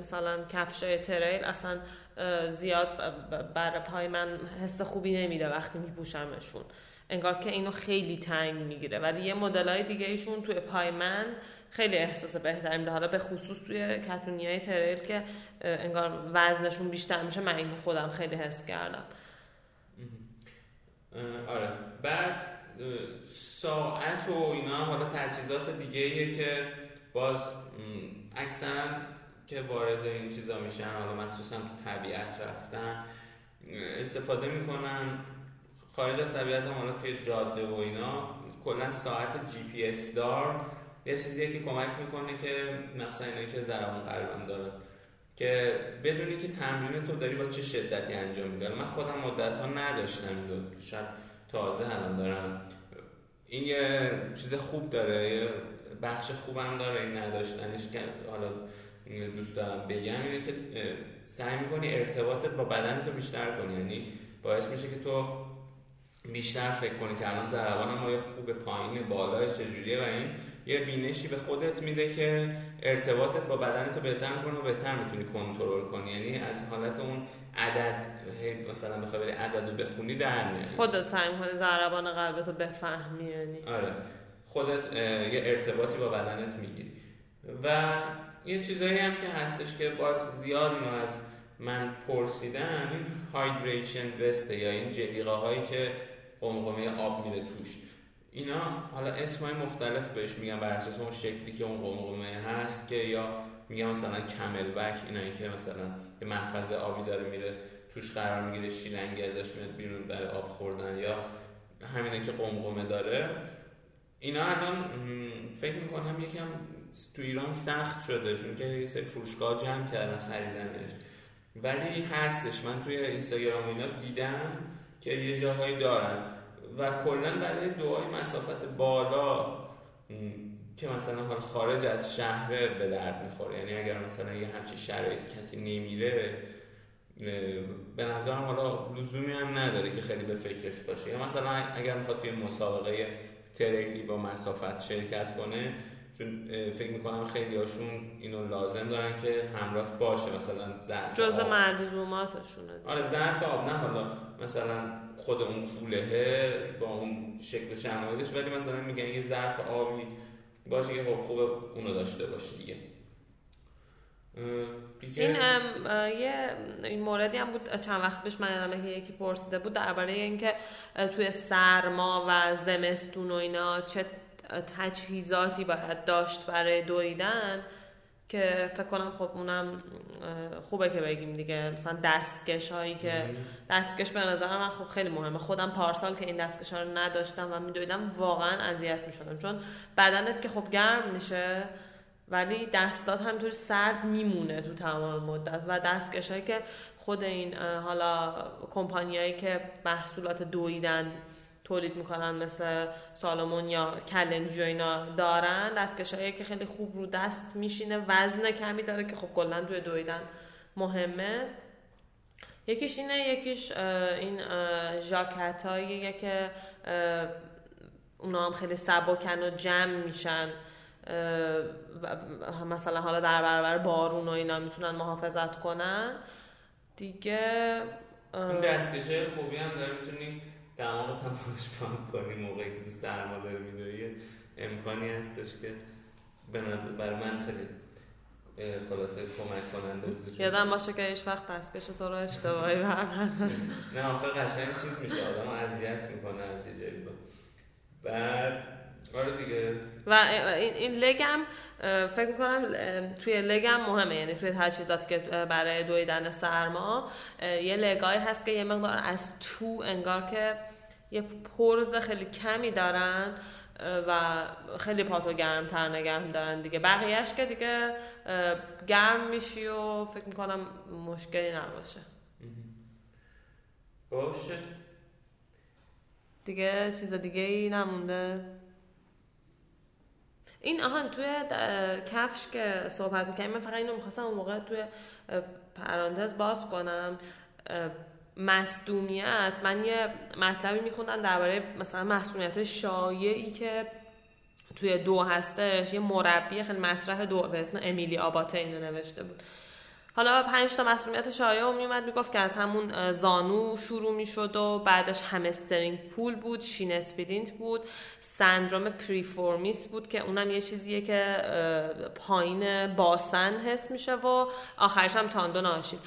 مثلا کفشای تریل اصلا زیاد بر پای من حس خوبی نمیده وقتی میپوشمشون. انگار که اینو خیلی تنگ می‌گیره. ولی یه مدل های دیگه ایشون توی پای من خیلی احساس بهتری میده. حالا به خصوص توی کتونی های تریل که انگار وزنشون بیشتر میشه من اینو خودم خیلی حس کردم. آره. بعد ساعت و اینا حالا تجهیزات دیگه ایه که باز اکثرا که وارد این چیزا میشن حالا مخصوصا تو طبیعت رفتن استفاده می‌کنن. خارج از طبیعت هم حالا توی جاده و اینا کلا ساعت جی پی اس دار. یه چیزیه که کمک می‌کنه که مثلا اینایی که ضربان قلبم دارن که بدونی که تمرین تو داری با چه شدتی انجام میدی. من خودم مدت ها نداشتم شاید تازه الان دارم. این یه چیز خوب داره یه بخش خوبم داره این نداشتنش. که حالا دوست دارم بگم اینه که سعی می‌کنی ارتباطت با بدن تو بیشتر کنی. یعنی باعث میشه که تو بیشتر فکر کنی که الان ضربان ما خوب پایین بالای چجوریه و این. یه بینشی به خودت میده که ارتباطت با بدن تو بهتر می‌کنه و بهتر می‌تونی کنترل کنی. یعنی از حالت اون عدد مثلا بخوای بری عدد رو بخونی در میاری. خودت سعی می‌کنی ضربان قلبتو بفهمی یعنی. آره. خودت یه ارتباطی با بدنت می‌گیری. و یه چیزایی هم که هستش که باز زیاد اینو از من پرسیدم این هایدریشن وسته یا این جلیقه هایی که قمقمه آب میره توش. اینا حالا اسمای مختلف بهش میگن بر اساس اون شکلی که اون قمقمه هست که یا میگن مثلا کمل بک اینایی که مثلا یه محفظه آبی داره میره توش قرار می‌گیره شیلنگی ازش میاد بیرون برای آب خوردن یا همینه که قمقمه داره. اینا الان فکر می‌کنم یکم تو ایران سخت شده چون که یه سری فروشگاه جمع کردن خریدنش. ولی هستش. من توی اینستاگرام اینا دیدم که یه جاهایی دارن. و کلا برای دعای مسافت بالا که مثلا حال خارج از شهر به درد می‌خوره. یعنی اگر مثلا یه همچین شرایطی کسی نمیره به نظرم حالا لزومی هم نداره که خیلی به فکرش باشه. یا مثلا اگر می‌خواد توی مسابقه تریلی با مسافت شرکت کنه چون فکر می‌کنم خیلی هاشون اینو لازم دارن که همراه باشه مثلا ظرف جز ملزوماتشونه آره ظرف آب نه حالا مثلا خود اون کولهه با اون شکل شمایلش ولی مثلا میگن یه ظرف آبی باشه که خب خوب اونو داشته باشه دیگه. این یه این موردی هم بود چند وقت پیش من یادمه که یکی پرسیده بود درباره اینکه توی سرما و زمستون و اینا چه تجهیزاتی باید داشت برای دویدن که فکر کنم خب اونم خوبه که بگیم دیگه. مثلا دستکش هایی که دستکش به نظر من خب خیلی مهمه. خودم پارسال که این دستکش ها رو نداشتم و میدویدم واقعا اذیت می‌شدم. چون بدنت که خب گرم میشه ولی دستات همینطوری سرد میمونه تو تمام مدت. و دستکش هایی که خود این حالا کمپانیایی که محصولات دویدن تولید می‌کنن مثل سالمون یا کلنجی و اینا دارن. دستکشایی که خیلی خوب رو دست میشینه وزن کمی داره که خب کلا توی دویدن مهمه. یکیش اینه یکیش این هاییه که اونا هم خیلی سبکن و جمع میشن. مثلا حالا در برابر بارون و اینا می‌تونن محافظت کنن. دیگه این دستکشه خوبی هم داره. می‌تونی دماغت هم پاک کنی موقعی که تو سرما داره میدوی امکانی هستش که برای من خیلی خلاصه کمک کننده بود. یادم باشه که هیچ وقت دستکش تو رو اشتباهی برمن نه آخه قشنگ چیز میشه. آدم اذیت می‌کنه از یه جایی بعد. آره دیگه. و این لگم فکر می‌کنم توی لگم مهمه. یعنی توی تجهیزاتی که برای دویدن سرما یه لگای هست که یه مقدار از تو انگار که یه پرز خیلی کمی دارن و خیلی پاتو گرم تر نگه دارن دیگه. بقیهش که دیگه گرم میشی و فکر می‌کنم مشکلی نباشه. باشه. دیگه چیز دیگه ای نمونده. این آهان توی کفش که صحبت می‌کنیم من فقط اینو می‌خواستم اون موقع توی پرانتز باز کنم. مصدومیت من یه مطلبی میخوندم درباره مثلا مصدومیت شایعی که توی دو هستش. یه مربی خیلی مطرح دو به اسم امیلی آباته اینو نوشته بود. حالا پنج تا مصدومیت شایع میومد می‌گفت که از همون زانو شروع می‌شد و بعدش hamstring pull بود shin splint بود سندروم piriformis بود که اونم یه چیزیه که پایین باسن حس میشه و آخرش هم تاندون آشیل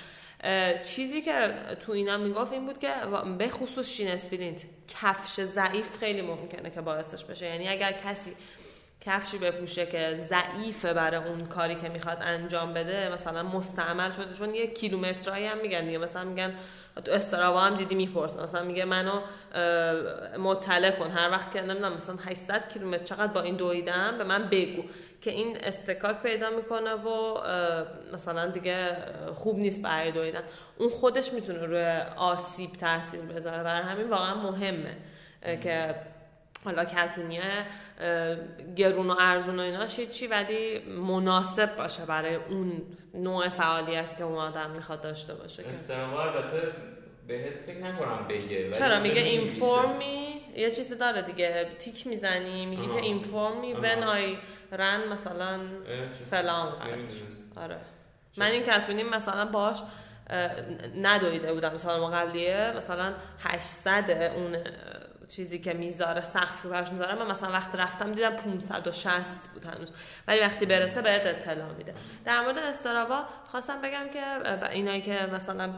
چیزی که تو اینا می‌گفت این بود که به خصوص shin splint کفش ضعیف خیلی ممکنه که باعثش بشه. یعنی اگر کسی کفشی بپوشه که ضعیفه برای اون کاری که می‌خواد انجام بده. مثلا مستعمل شده چون یه کیلومترایی هم میگن دیگه. مثلا میگن تو استرابا هم دیدی می‌پرسن مثلا میگه منو مطلع کن. هر وقت که نمی‌دونم مثلا 800 کیلومتر چقدر با این دویدم؟ به من بگو. که این استکاک پیدا می‌کنه و مثلا دیگه خوب نیست برای دویدن. اون خودش می‌تونه روی آسیب تاثیر بذاره. برای همین واقعا مهمه که حالا کتونیه گرون و ارزون و ایناش چی ولی مناسب باشه برای اون نوع فعالیتی که اون آدم می‌خواد داشته باشه استراوا البته بهت فکر نکنم بگه چرا؟ میگه اینفورمی یه چیزی داره دیگه تیک می‌زنی میگه که اینفورمی ون آی رن مثلا فلان آره. من این کتونی مثلا باش ندویده بودم سال قبلیه مثلا 800 اون چیزی که می‌ذاره رو براش می‌ذاره من مثلا وقت رفتم دیدم 560 بود هنوز. ولی وقتی برسه بهت اطلاع میده. در مورد Strava خواستم بگم که اینایی که مثلا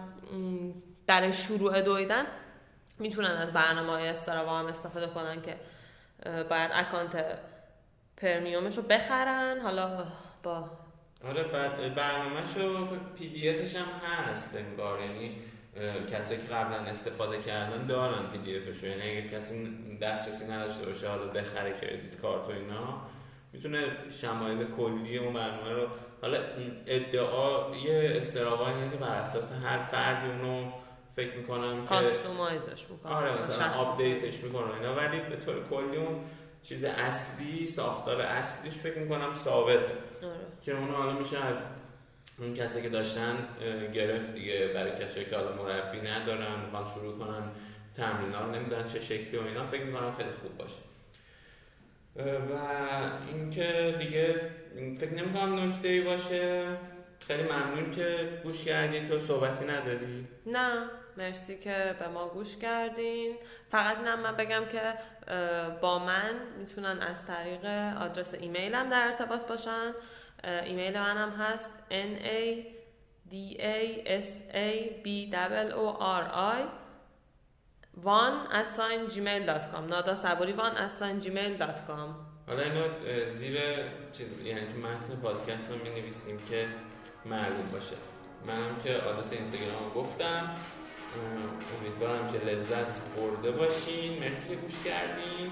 برای شروع دویدن می‌تونن از برنامه های Strava هم استفاده کنن که باید account premium ش رو بخرن. حالا با آره برنامهش رو PDF ش هم هست انگار. یعنی کسایی که قبلا استفاده کردن دارن PDF ش یعنی اگه کسی دسترسی نداشته باشه حالا بخره credit card و اینا می‌تونه شمایل کلی اون برنامه رو حالا ادعای Strava اینه که بر اساس هر فردی اونو فکر می‌کنم که customize ش می‌کنه. آره مثلا update ش می‌کنه اینا. ولی به طور کلی اون چیز اصلی ساختار اصلیش فکر می‌کنم ثابته. آره. که اونو حالا میشه از اون کسی که داشتن گرفت دیگه. برای کسی که حالا مربی ندارن می‌خوان شروع کنن تمرین ها رو نمی‌دونن چه شکلی و اینا. فکر می‌کنم خیلی خوب باشه. و اینکه دیگه فکر نمی‌کنم نکته ای باشه. خیلی ممنون که گوش کردی. تو صحبتی نداری؟ نه. مرسی که به ما گوش کردین. فقط نه من بگم که با من می‌تونن از طریق آدرس ایمیلم در ارتباط باشن. ایمیل منم هست. N a d a s a b o r i وان at sign نادا صبوری وان at sign حالا اینو زیر چیز یعنی تو متن پادکست رو می که معلوم باشه. منم که آدرس اینستاگرام گفتم. امیدوارم که لذت برده باشین. مرسی که گوش کردین.